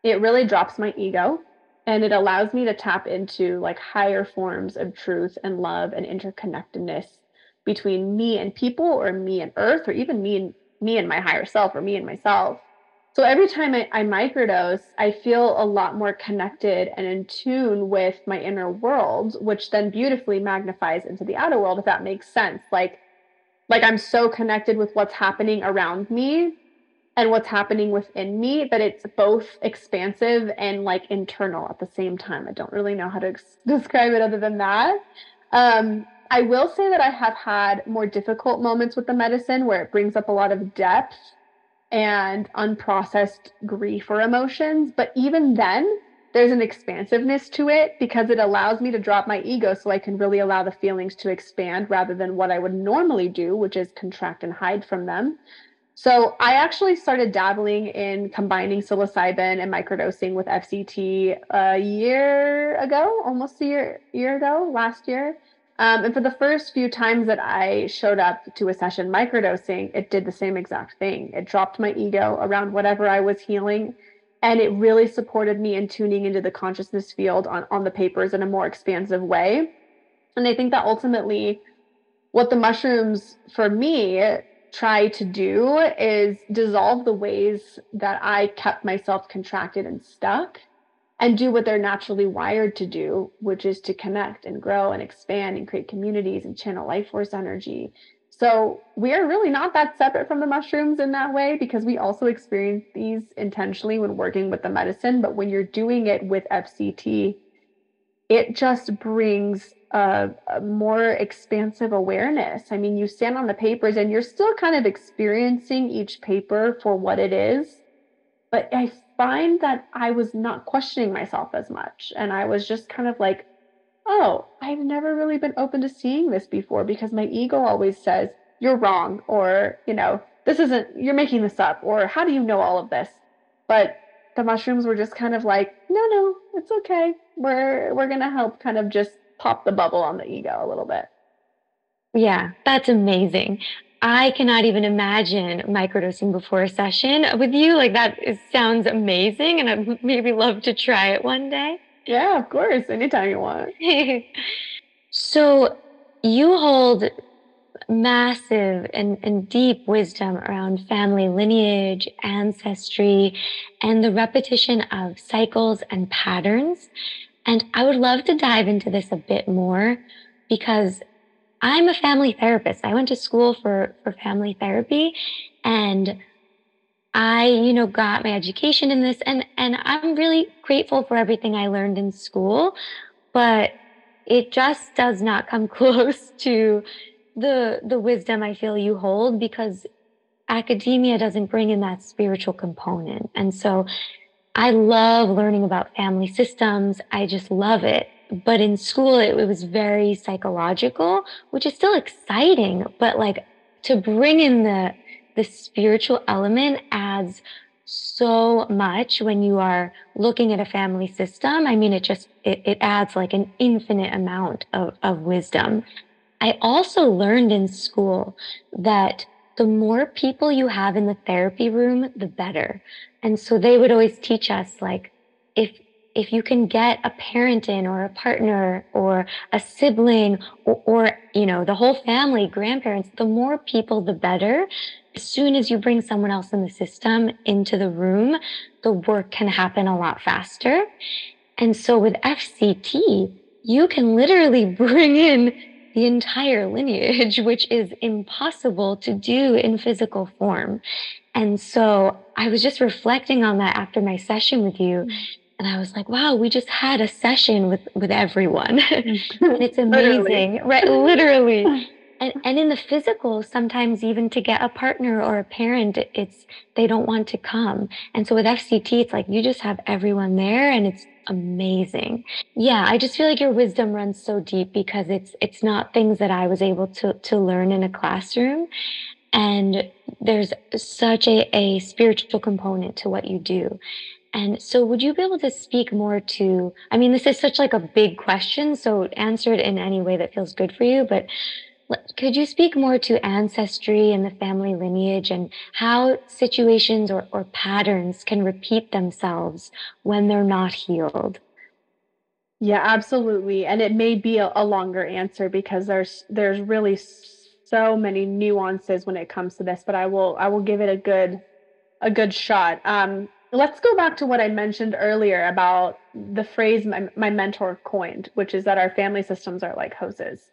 it really drops my ego and it allows me to tap into like higher forms of truth and love and interconnectedness between me and people or me and earth or even me and me and my higher self or me and myself. So every time I, I microdose i feel a lot more connected and in tune with my inner world which then beautifully magnifies into the outer world if that makes sense. Like like i'm so connected with what's happening around me and what's happening within me that it's both expansive and like internal at the same time. I don't really know how to ex- describe it other than that. Um, I will say that I have had more difficult moments with the medicine where it brings up a lot of depth and unprocessed grief or emotions. But even then, there's an expansiveness to it because it allows me to drop my ego so I can really allow the feelings to expand rather than what I would normally do, which is contract and hide from them. So I actually started dabbling in combining psilocybin and microdosing with FCT a year ago, almost a year year ago, last year. Um, and for the first few times that I showed up to a session microdosing, it did the same exact thing. It dropped my ego around whatever I was healing. And it really supported me in tuning into the consciousness field on, on the papers in a more expansive way. And I think that ultimately, what the mushrooms for me try to do is dissolve the ways that I kept myself contracted and stuck and do what they're naturally wired to do, which is to connect and grow and expand and create communities and channel life force energy. So we are really not that separate from the mushrooms in that way because we also experience these intentionally when working with the medicine. But when you're doing it with FCT, it just brings a, a, more expansive awareness. I mean, you stand on the papers and you're still kind of experiencing each paper for what it is. But I find that I was not questioning myself as much. And I was just kind of like, oh, I've never really been open to seeing this before because my ego always says, you're wrong, or, you know, this isn't, you're making this up, or how do you know all of this? But the mushrooms were just kind of like, no, no, it's okay. We're we're gonna help kind of just pop the bubble on the ego a little bit. Yeah, that's amazing. I cannot even imagine microdosing before a session with you. Like that is, sounds amazing, and I'd maybe love to try it one day. Yeah, of course, anytime you want. so you hold massive and, and deep wisdom around family lineage, ancestry, and the repetition of cycles and patterns. And I would love to dive into this a bit more because I'm a family therapist. I went to school for, for family therapy and I, you know, got my education in this and, and I'm really grateful for everything I learned in school, but it just does not come close to the the wisdom I feel you hold because academia doesn't bring in that spiritual component. And so I love learning about family systems. I just love it. But in school, it, it was very psychological, which is still exciting. But like to bring in the the spiritual element adds so much when you are looking at a family system. I mean, it just it, it adds like an infinite amount of, of wisdom. I also learned in school that the more people you have in the therapy room, the better. And so they would always teach us like, if, if you can get a parent in or a partner or a sibling or, or, you know, the whole family, grandparents, the more people, the better. As soon as you bring someone else in the system into the room, the work can happen a lot faster. And so with FCT, you can literally bring in the entire lineage, which is impossible to do in physical form. And so I was just reflecting on that after my session with you. Mm-hmm. And I was like, wow, we just had a session with, with everyone. and it's amazing, literally. right? Literally. And, and in the physical, sometimes even to get a partner or a parent, it's they don't want to come. And so with FCT, it's like you just have everyone there and it's amazing. Yeah, I just feel like your wisdom runs so deep because it's it's not things that I was able to to learn in a classroom. And there's such a, a spiritual component to what you do. And so would you be able to speak more to I mean this is such like a big question, so answer it in any way that feels good for you, but could you speak more to ancestry and the family lineage and how situations or, or patterns can repeat themselves when they're not healed? Yeah, absolutely. And it may be a, a longer answer because there's there's really so many nuances when it comes to this, but I will I will give it a good a good shot. Um, let's go back to what I mentioned earlier about the phrase my, my mentor coined, which is that our family systems are like hoses.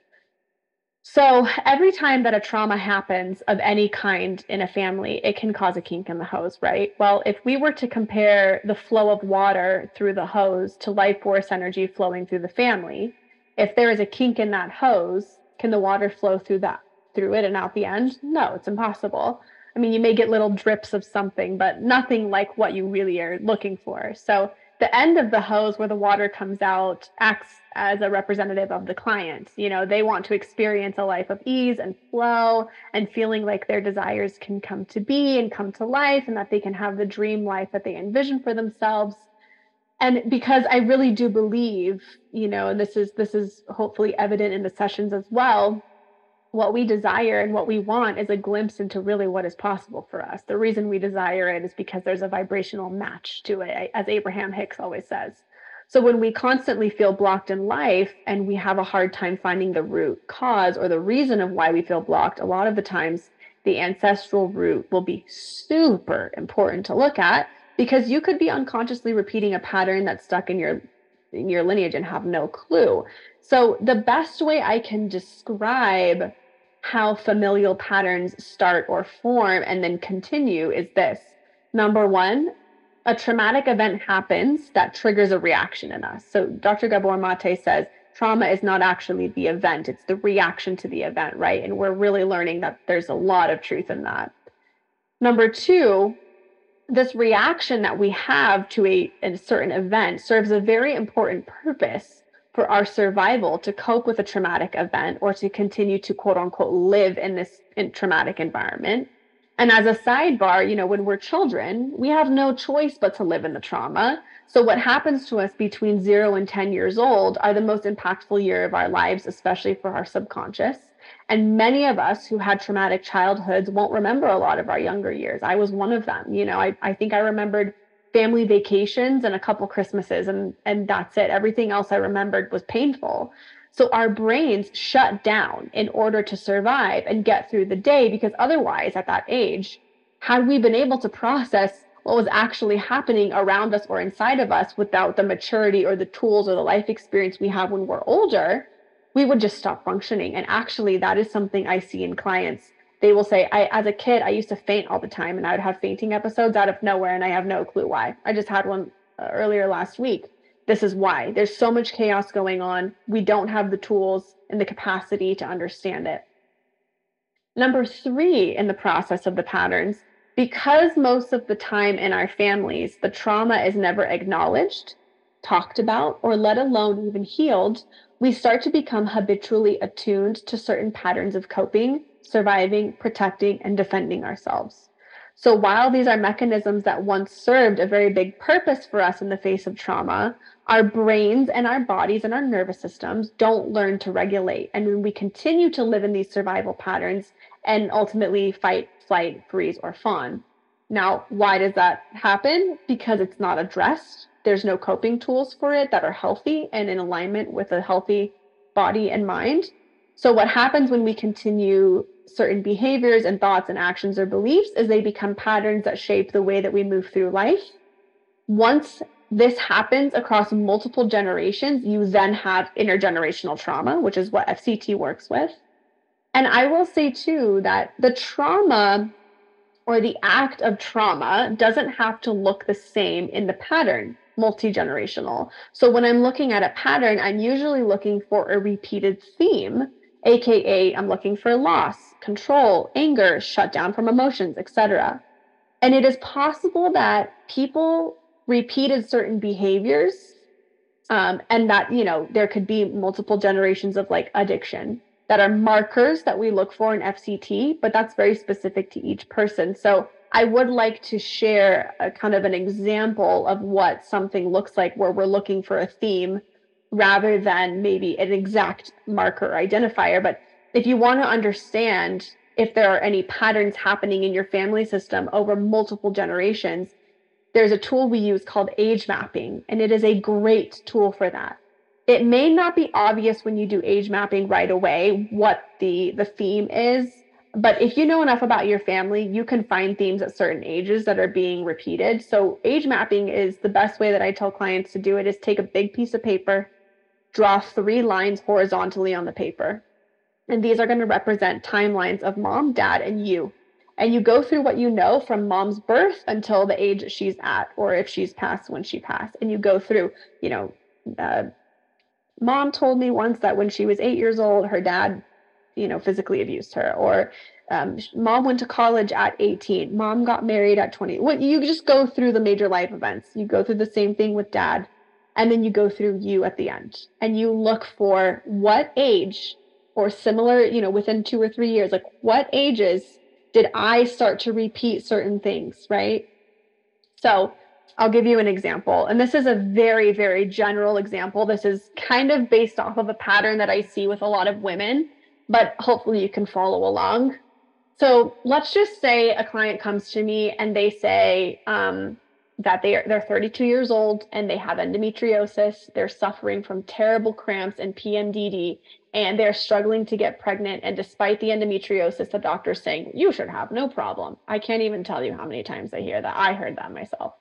So, every time that a trauma happens of any kind in a family, it can cause a kink in the hose, right? Well, if we were to compare the flow of water through the hose to life force energy flowing through the family, if there is a kink in that hose, can the water flow through that through it and out the end? No, it's impossible. I mean, you may get little drips of something, but nothing like what you really are looking for. So, the end of the hose where the water comes out acts as a representative of the client. You know, they want to experience a life of ease and flow and feeling like their desires can come to be and come to life and that they can have the dream life that they envision for themselves. And because I really do believe, you know, and this is this is hopefully evident in the sessions as well, what we desire and what we want is a glimpse into really what is possible for us. The reason we desire it is because there's a vibrational match to it, as Abraham Hicks always says. So when we constantly feel blocked in life and we have a hard time finding the root cause or the reason of why we feel blocked, a lot of the times the ancestral root will be super important to look at because you could be unconsciously repeating a pattern that's stuck in your in your lineage and have no clue. So the best way I can describe how familial patterns start or form and then continue is this. Number one, a traumatic event happens that triggers a reaction in us. So Dr. Gabor Mate says trauma is not actually the event, it's the reaction to the event, right? And we're really learning that there's a lot of truth in that. Number two, this reaction that we have to a, a certain event serves a very important purpose for our survival to cope with a traumatic event or to continue to quote unquote live in this traumatic environment. And as a sidebar, you know, when we're children, we have no choice but to live in the trauma. So, what happens to us between zero and 10 years old are the most impactful year of our lives, especially for our subconscious. And many of us who had traumatic childhoods won't remember a lot of our younger years. I was one of them. You know, I, I think I remembered family vacations and a couple Christmases, and and that's it. Everything else I remembered was painful. So our brains shut down in order to survive and get through the day because otherwise, at that age, had we been able to process what was actually happening around us or inside of us without the maturity or the tools or the life experience we have when we're older, we would just stop functioning. And actually, that is something I see in clients they will say, I, as a kid, I used to faint all the time and I would have fainting episodes out of nowhere and I have no clue why. I just had one uh, earlier last week. This is why. There's so much chaos going on. We don't have the tools and the capacity to understand it. Number three in the process of the patterns, because most of the time in our families, the trauma is never acknowledged, talked about, or let alone even healed, we start to become habitually attuned to certain patterns of coping surviving, protecting, and defending ourselves. So while these are mechanisms that once served a very big purpose for us in the face of trauma, our brains and our bodies and our nervous systems don't learn to regulate. And when we continue to live in these survival patterns and ultimately fight, flight, freeze, or fawn. Now, why does that happen? Because it's not addressed. There's no coping tools for it that are healthy and in alignment with a healthy body and mind. So, what happens when we continue certain behaviors and thoughts and actions or beliefs is they become patterns that shape the way that we move through life. Once this happens across multiple generations, you then have intergenerational trauma, which is what FCT works with. And I will say too that the trauma or the act of trauma doesn't have to look the same in the pattern, multi generational. So when I'm looking at a pattern, I'm usually looking for a repeated theme, AKA, I'm looking for loss, control, anger, shut down from emotions, etc. And it is possible that people repeated certain behaviors um, and that, you know, there could be multiple generations of like addiction that are markers that we look for in FCT, but that's very specific to each person. So I would like to share a kind of an example of what something looks like where we're looking for a theme rather than maybe an exact marker identifier. But if you want to understand if there are any patterns happening in your family system over multiple generations, there's a tool we use called age mapping, and it is a great tool for that it may not be obvious when you do age mapping right away what the the theme is but if you know enough about your family you can find themes at certain ages that are being repeated so age mapping is the best way that i tell clients to do it is take a big piece of paper draw three lines horizontally on the paper. And these are going to represent timelines of mom dad and you. And you go through what you know from mom's birth until the age she's at or if she's passed when she passed. And you go through you know uh, mom told me once that when she was eight years old, her dad, you know, physically abused her, or um, mom went to college at 18, mom got married at 20. What you just go through the major life events. You go through the same thing with dad, and then you go through you at the end, and you look for what age or similar, you know, within two or three years, like what ages did I start to repeat certain things, right? So I'll give you an example. And this is a very, very general example. This is kind of based off of a pattern that I see with a lot of women, but hopefully you can follow along. So let's just say a client comes to me and they say um, that they are, they're 32 years old and they have endometriosis. They're suffering from terrible cramps and PMDD and they're struggling to get pregnant. And despite the endometriosis, the doctor's saying, you should have no problem. I can't even tell you how many times I hear that. I heard that myself.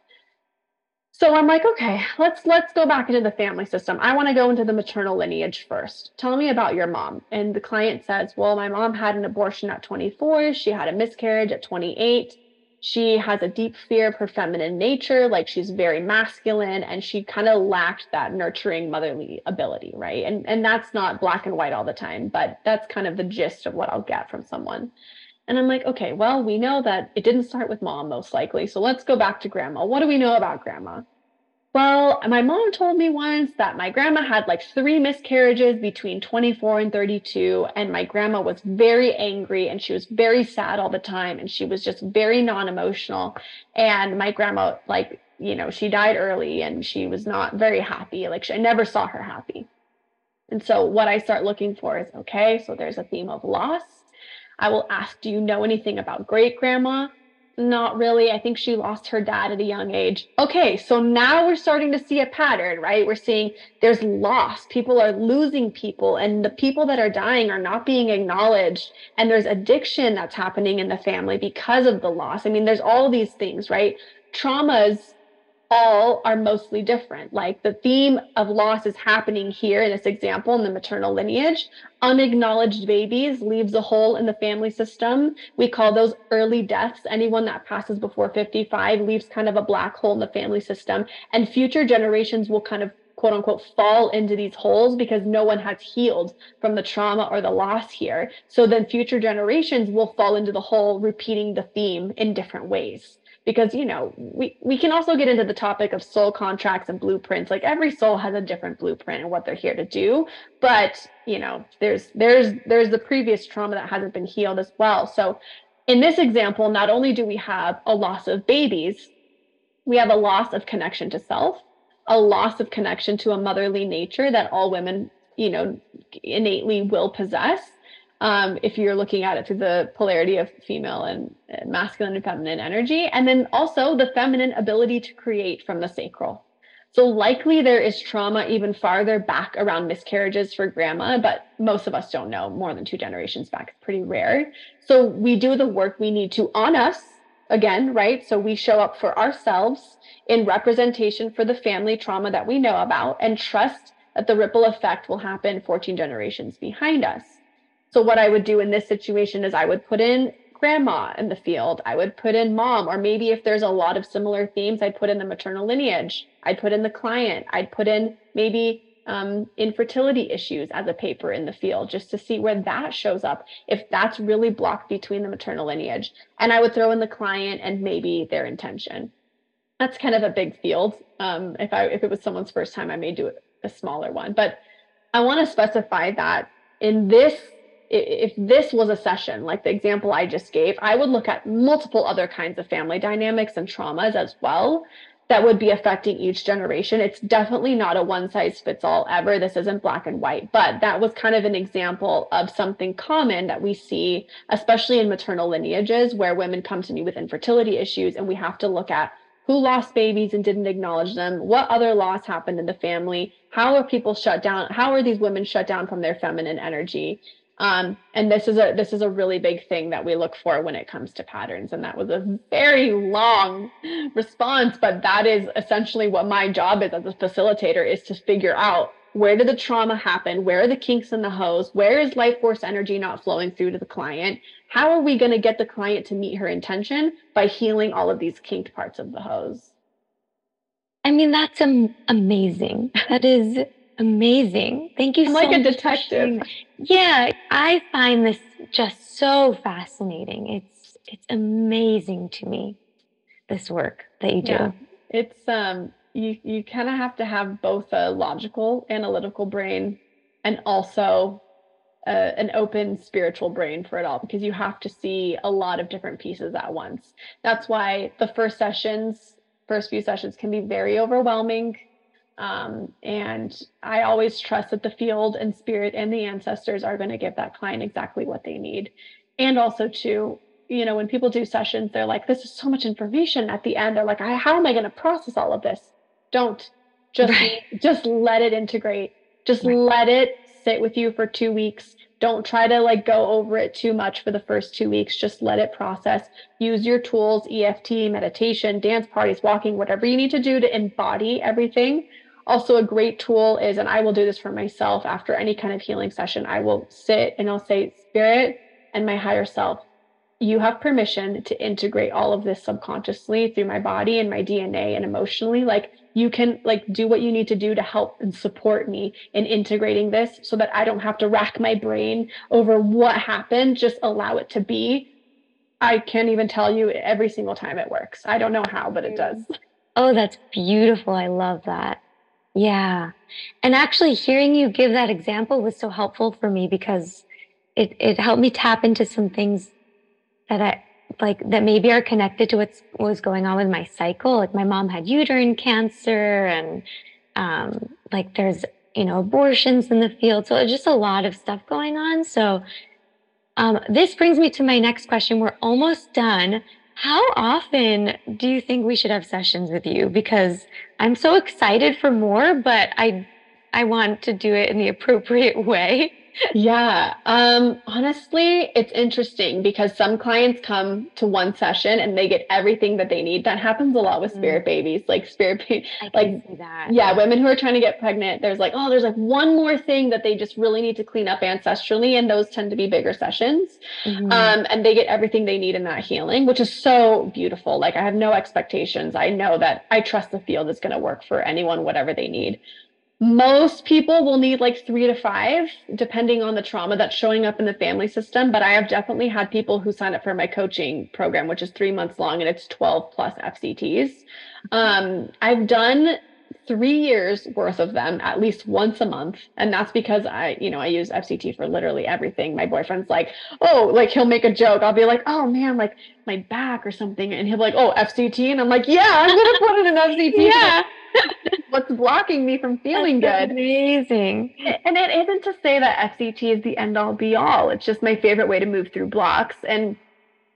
So I'm like, okay, let's let's go back into the family system. I want to go into the maternal lineage first. Tell me about your mom. And the client says, "Well, my mom had an abortion at 24. She had a miscarriage at 28. She has a deep fear of her feminine nature, like she's very masculine and she kind of lacked that nurturing motherly ability, right? And and that's not black and white all the time, but that's kind of the gist of what I'll get from someone. And I'm like, okay, well, we know that it didn't start with mom, most likely. So let's go back to grandma. What do we know about grandma? Well, my mom told me once that my grandma had like three miscarriages between 24 and 32. And my grandma was very angry and she was very sad all the time. And she was just very non emotional. And my grandma, like, you know, she died early and she was not very happy. Like, she, I never saw her happy. And so, what I start looking for is okay, so there's a theme of loss I will ask, Do you know anything about great grandma? Not really. I think she lost her dad at a young age. Okay, so now we're starting to see a pattern, right? We're seeing there's loss. People are losing people, and the people that are dying are not being acknowledged. And there's addiction that's happening in the family because of the loss. I mean, there's all these things, right? Traumas all are mostly different. Like the theme of loss is happening here in this example in the maternal lineage. Unacknowledged babies leaves a hole in the family system. We call those early deaths. Anyone that passes before 55 leaves kind of a black hole in the family system. And future generations will kind of quote unquote fall into these holes because no one has healed from the trauma or the loss here. So then future generations will fall into the hole, repeating the theme in different ways because you know we we can also get into the topic of soul contracts and blueprints. Like every soul has a different blueprint and what they're here to do. But you know there's there's there's the previous trauma that hasn't been healed as well. So in this example not only do we have a loss of babies we have a loss of connection to self a loss of connection to a motherly nature that all women you know innately will possess um, if you're looking at it through the polarity of female and masculine and feminine energy, and then also the feminine ability to create from the sacral. So likely there is trauma even farther back around miscarriages for grandma, but most of us don't know more than two generations back. It's pretty rare. So we do the work we need to on us again, right? So we show up for ourselves in representation for the family trauma that we know about and trust that the ripple effect will happen 14 generations behind us. So, what I would do in this situation is I would put in grandma in the field, I would put in mom, or maybe if there's a lot of similar themes, I'd put in the maternal lineage, I'd put in the client, I'd put in maybe um, infertility issues as a paper in the field just to see where that shows up if that's really blocked between the maternal lineage. And i would throw in the client and maybe their intention. That's kind of a big field. Um, if i if it was someone's first time i may do a smaller one. But i want to specify that in this if this was a session like the example I just gave, I would look at multiple other kinds of family dynamics and traumas as well that would be affecting each generation. It's definitely not a one size fits all ever. This isn't black and white, but that was kind of an example of something common that we see, especially in maternal lineages where women come to me with infertility issues and we have to look at who lost babies and didn't acknowledge them, what other loss happened in the family, how are people shut down, how are these women shut down from their feminine energy? Um, and this is a this is a really big thing that we look for when it comes to patterns. And that was a very long response, but that is essentially what my job is as a facilitator is to figure out where did the trauma happen? Where are the kinks in the hose? Where is life force energy not flowing through to the client? How are we going to get the client to meet her intention by healing all of these kinked parts of the hose? I mean, that's am- amazing. That is amazing. Thank you I'm so like a detective. Yeah, I find this just so fascinating. It's it's amazing to me this work that you do. Yeah. It's um you you kind of have to have both a logical analytical brain and also uh, an open spiritual brain for it all because you have to see a lot of different pieces at once. That's why the first sessions, first few sessions can be very overwhelming um, and I always trust that the field and spirit and the ancestors are going to give that client exactly what they need. And also, to, you know, when people do sessions, they're like, this is so much information at the end. They're like, how am I going to process all of this? Don't just, right. just let it integrate. Just right. let it sit with you for two weeks. Don't try to like go over it too much for the first two weeks. Just let it process. Use your tools, EFT, meditation, dance parties, walking, whatever you need to do to embody everything also, a great tool is, and I will do this for myself after any kind of healing session, I will sit and I'll say, Spirit and my higher self, you have permission to integrate all of this subconsciously through my body and my DNA and emotionally. Like, you can like do what you need to do to help and support me in integrating this so that I don't have to rack my brain over what happened. Just allow it to be. I can't even tell you every single time it works. I don't know how, but it does. Oh, that's beautiful. I love that. Yeah. And actually hearing you give that example was so helpful for me because it, it helped me tap into some things that I like that maybe are connected to what's what was going on with my cycle. Like my mom had uterine cancer and um like there's you know abortions in the field. So just a lot of stuff going on. So um this brings me to my next question. We're almost done. How often do you think we should have sessions with you? Because I'm so excited for more, but I I want to do it in the appropriate way yeah. Um, honestly, it's interesting because some clients come to one session and they get everything that they need. That happens a lot with spirit mm. babies. Like spirit babies, like yeah, women who are trying to get pregnant, there's like, oh, there's like one more thing that they just really need to clean up ancestrally, and those tend to be bigger sessions. Mm-hmm. Um, and they get everything they need in that healing, which is so beautiful. Like I have no expectations. I know that I trust the field is going to work for anyone, whatever they need most people will need like three to five, depending on the trauma that's showing up in the family system. But I have definitely had people who sign up for my coaching program, which is three months long and it's 12 plus FCTs. Um, I've done three years worth of them at least once a month. And that's because I, you know, I use FCT for literally everything. My boyfriend's like, oh, like he'll make a joke. I'll be like, oh man, like my back or something. And he'll be like, oh, FCT. And I'm like, yeah, I'm going to put it in FCT. yeah. what's blocking me from feeling That's good. Amazing. And it isn't to say that FCT is the end all be all. It's just my favorite way to move through blocks. And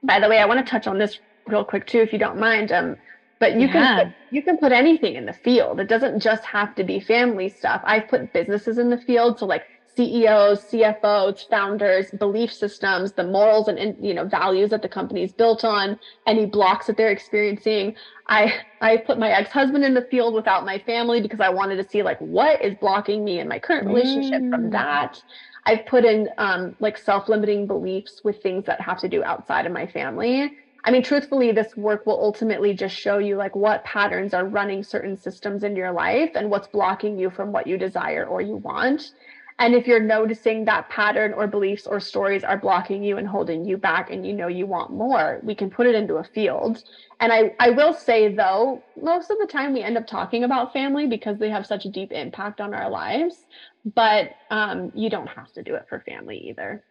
by the way, I want to touch on this real quick too, if you don't mind. Um, but you yeah. can put, you can put anything in the field. It doesn't just have to be family stuff. I've put businesses in the field, so like CEOs, CFOs, founders, belief systems, the morals and you know values that the company is built on, any blocks that they're experiencing. I I put my ex-husband in the field without my family because I wanted to see like what is blocking me in my current relationship mm. from that. I've put in um, like self-limiting beliefs with things that have to do outside of my family. I mean, truthfully, this work will ultimately just show you like what patterns are running certain systems in your life and what's blocking you from what you desire or you want. And if you're noticing that pattern or beliefs or stories are blocking you and holding you back and you know you want more, we can put it into a field. And I, I will say though, most of the time we end up talking about family because they have such a deep impact on our lives, but um, you don't have to do it for family either.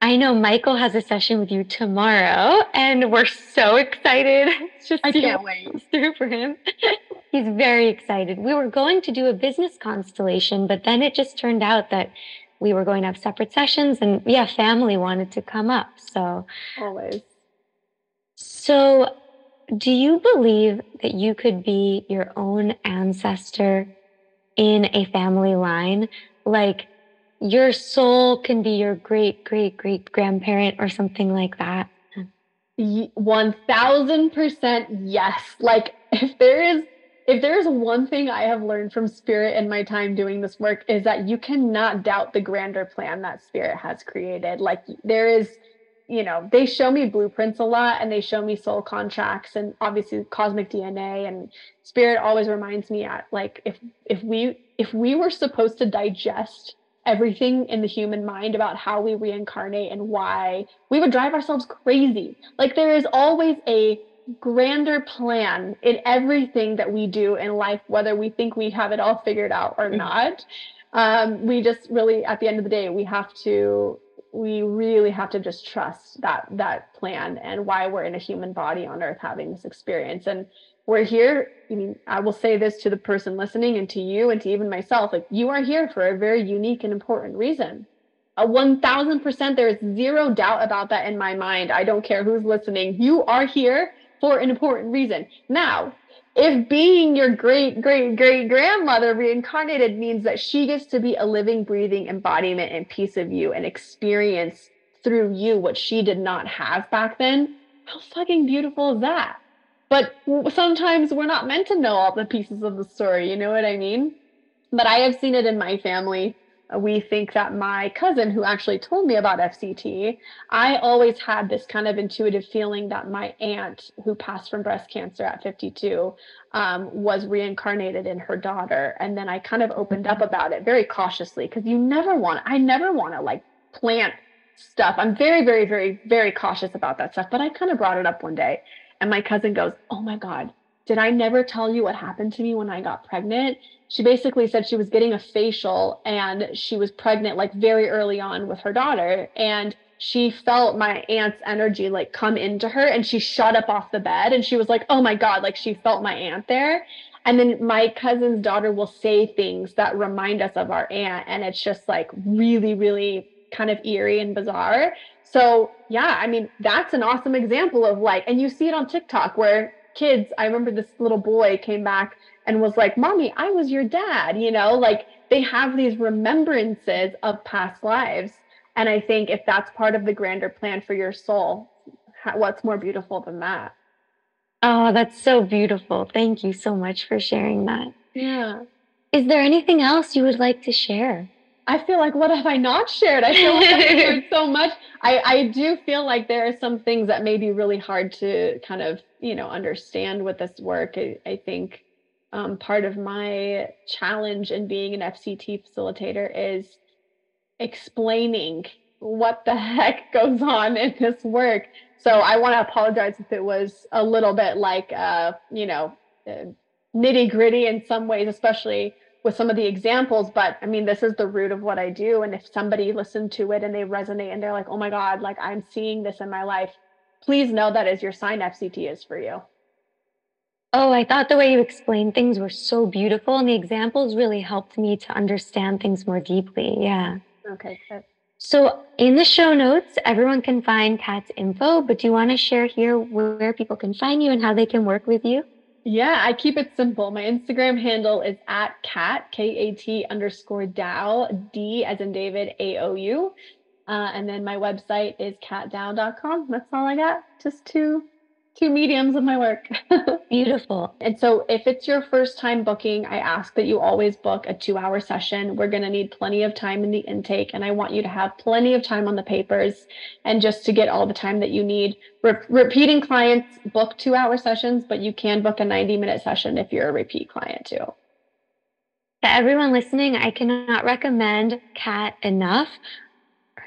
I know Michael has a session with you tomorrow, and we're so excited. just I can't wait. Through for him. He's very excited. We were going to do a business constellation, but then it just turned out that we were going to have separate sessions, and yeah, family wanted to come up. So always. So, do you believe that you could be your own ancestor in a family line? Like your soul can be your great great great grandparent or something like that. 1000% yes. Like if there is if there is one thing I have learned from spirit in my time doing this work is that you cannot doubt the grander plan that spirit has created. Like there is you know, they show me blueprints a lot and they show me soul contracts and obviously cosmic DNA and spirit always reminds me at like if if we if we were supposed to digest everything in the human mind about how we reincarnate and why we would drive ourselves crazy. Like there is always a grander plan in everything that we do in life, whether we think we have it all figured out or mm-hmm. not. Um, we just really, at the end of the day, we have to, we really have to just trust that that plan and why we're in a human body on earth having this experience. And we're here i mean i will say this to the person listening and to you and to even myself like you are here for a very unique and important reason. A 1000% there is zero doubt about that in my mind. I don't care who's listening. You are here for an important reason. Now if being your great great great grandmother reincarnated means that she gets to be a living breathing embodiment and piece of you and experience through you what she did not have back then how fucking beautiful is that but sometimes we're not meant to know all the pieces of the story. You know what I mean? But I have seen it in my family. We think that my cousin, who actually told me about FCT, I always had this kind of intuitive feeling that my aunt, who passed from breast cancer at 52, um, was reincarnated in her daughter. And then I kind of opened up about it very cautiously because you never want, I never want to like plant stuff. I'm very, very, very, very cautious about that stuff. But I kind of brought it up one day and my cousin goes, Oh my God, did I never tell you what happened to me when I got pregnant? She basically said she was getting a facial and she was pregnant like very early on with her daughter. And she felt my aunt's energy like come into her and she shot up off the bed and she was like, Oh my God, like she felt my aunt there. And then my cousin's daughter will say things that remind us of our aunt. And it's just like really, really kind of eerie and bizarre. So, yeah, I mean, that's an awesome example of like, and you see it on TikTok where kids, I remember this little boy came back and was like, Mommy, I was your dad, you know, like they have these remembrances of past lives. And I think if that's part of the grander plan for your soul, what's more beautiful than that? Oh, that's so beautiful. Thank you so much for sharing that. Yeah. Is there anything else you would like to share? I feel like what have I not shared? I feel like I've shared so much. I, I do feel like there are some things that may be really hard to kind of, you know, understand with this work. I, I think um, part of my challenge in being an FCT facilitator is explaining what the heck goes on in this work. So I want to apologize if it was a little bit like, uh, you know, uh, nitty gritty in some ways, especially with some of the examples but i mean this is the root of what i do. And if somebody listened to it and they resonate and they're like oh my god like i'm seeing this in my life please know that is your sign fct is for you. Oh i thought the way you explained things were so beautiful and the examples really helped me to understand things more deeply. Yeah. Okay good. so in the show notes everyone can find kat's info but do you want to share here where people can find you and how they can work with you Yeah, I keep it simple. My Instagram handle is at Kat, K A T underscore Daou, D as in David, A O U. Uh, and then my website is katdaou.com. That's all I got. Just two two mediums of my work. Beautiful. And so if it's your first time booking, I ask that you always book a 2-hour session. We're going to need plenty of time in the intake and I want you to have plenty of time on the papers and just to get all the time that you need. Re- repeating clients book 2-hour sessions, but you can book a 90-minute session if you're a repeat client too. To everyone listening, I cannot recommend Kat enough.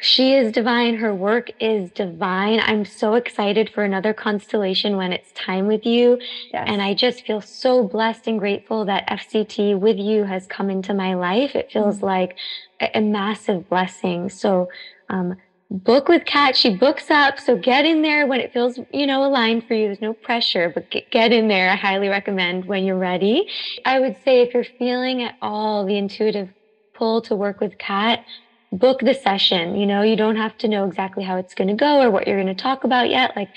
She is divine. Her work is divine. I'm so excited for another constellation when it's time with you. Yes. And I just feel so blessed and grateful that FCT with you has come into my life. It feels mm-hmm. like a, a, massive blessing. So, um, book with Kat. She books up. So get in there when it feels, you know, aligned for you. There's no pressure, but get, get in there. I highly recommend when you're ready. I would say if you're feeling at all the intuitive pull to work with Kat, book the session. You know, you don't have to know exactly how it's going to go or what you're going to talk about yet. Like,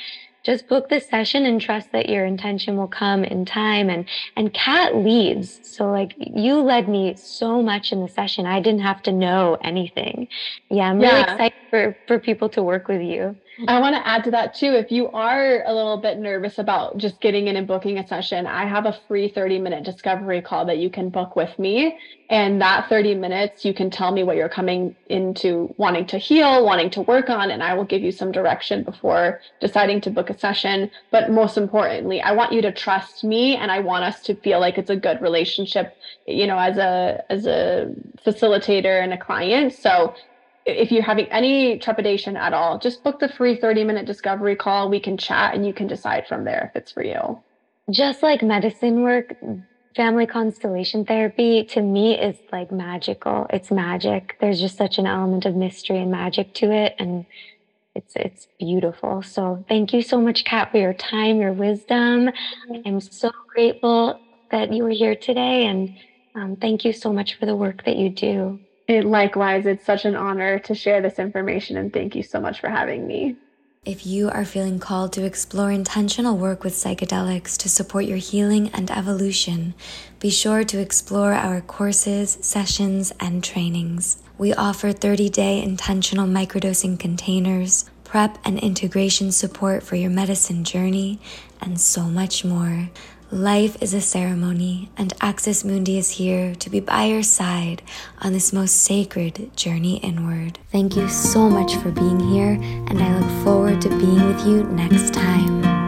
just book the session and trust that your intention will come in time. And and kat leads. So like you led me so much in the session. I didn't have to know anything. Yeah i'm really excited for for people to work with you I want to add to that too. If you are a little bit nervous about just getting in and booking a session, I have a free 30 minute discovery call that you can book with me. And that 30 minutes, you can tell me what you're coming into wanting to heal, wanting to work on, and I will give you some direction before deciding to book a session. But most importantly, I want you to trust me and I want us to feel like it's a good relationship, you know, as a as a facilitator and a client. So if you're having any trepidation at all, just book the free 30 minute discovery call. We can chat and you can decide from there if it's for you. Just like medicine work, family constellation therapy to me is like magical. It's magic. There's just such an element of mystery and magic to it. And it's it's beautiful. So thank you so much, Kat, for your time, your wisdom. I'm so grateful that you were here today. And um, thank you so much for the work that you do. It, likewise, it's such an honor to share this information, and thank you so much for having me. If you are feeling called to explore intentional work with psychedelics to support your healing and evolution, be sure to explore our courses, sessions, and trainings. We offer 30 day intentional microdosing containers, prep and integration support for your medicine journey, and so much more. Life is a ceremony, and Axis Mundi is here to be by your side on this most sacred journey inward. Thank you so much for being here, and I look forward to being with you next time.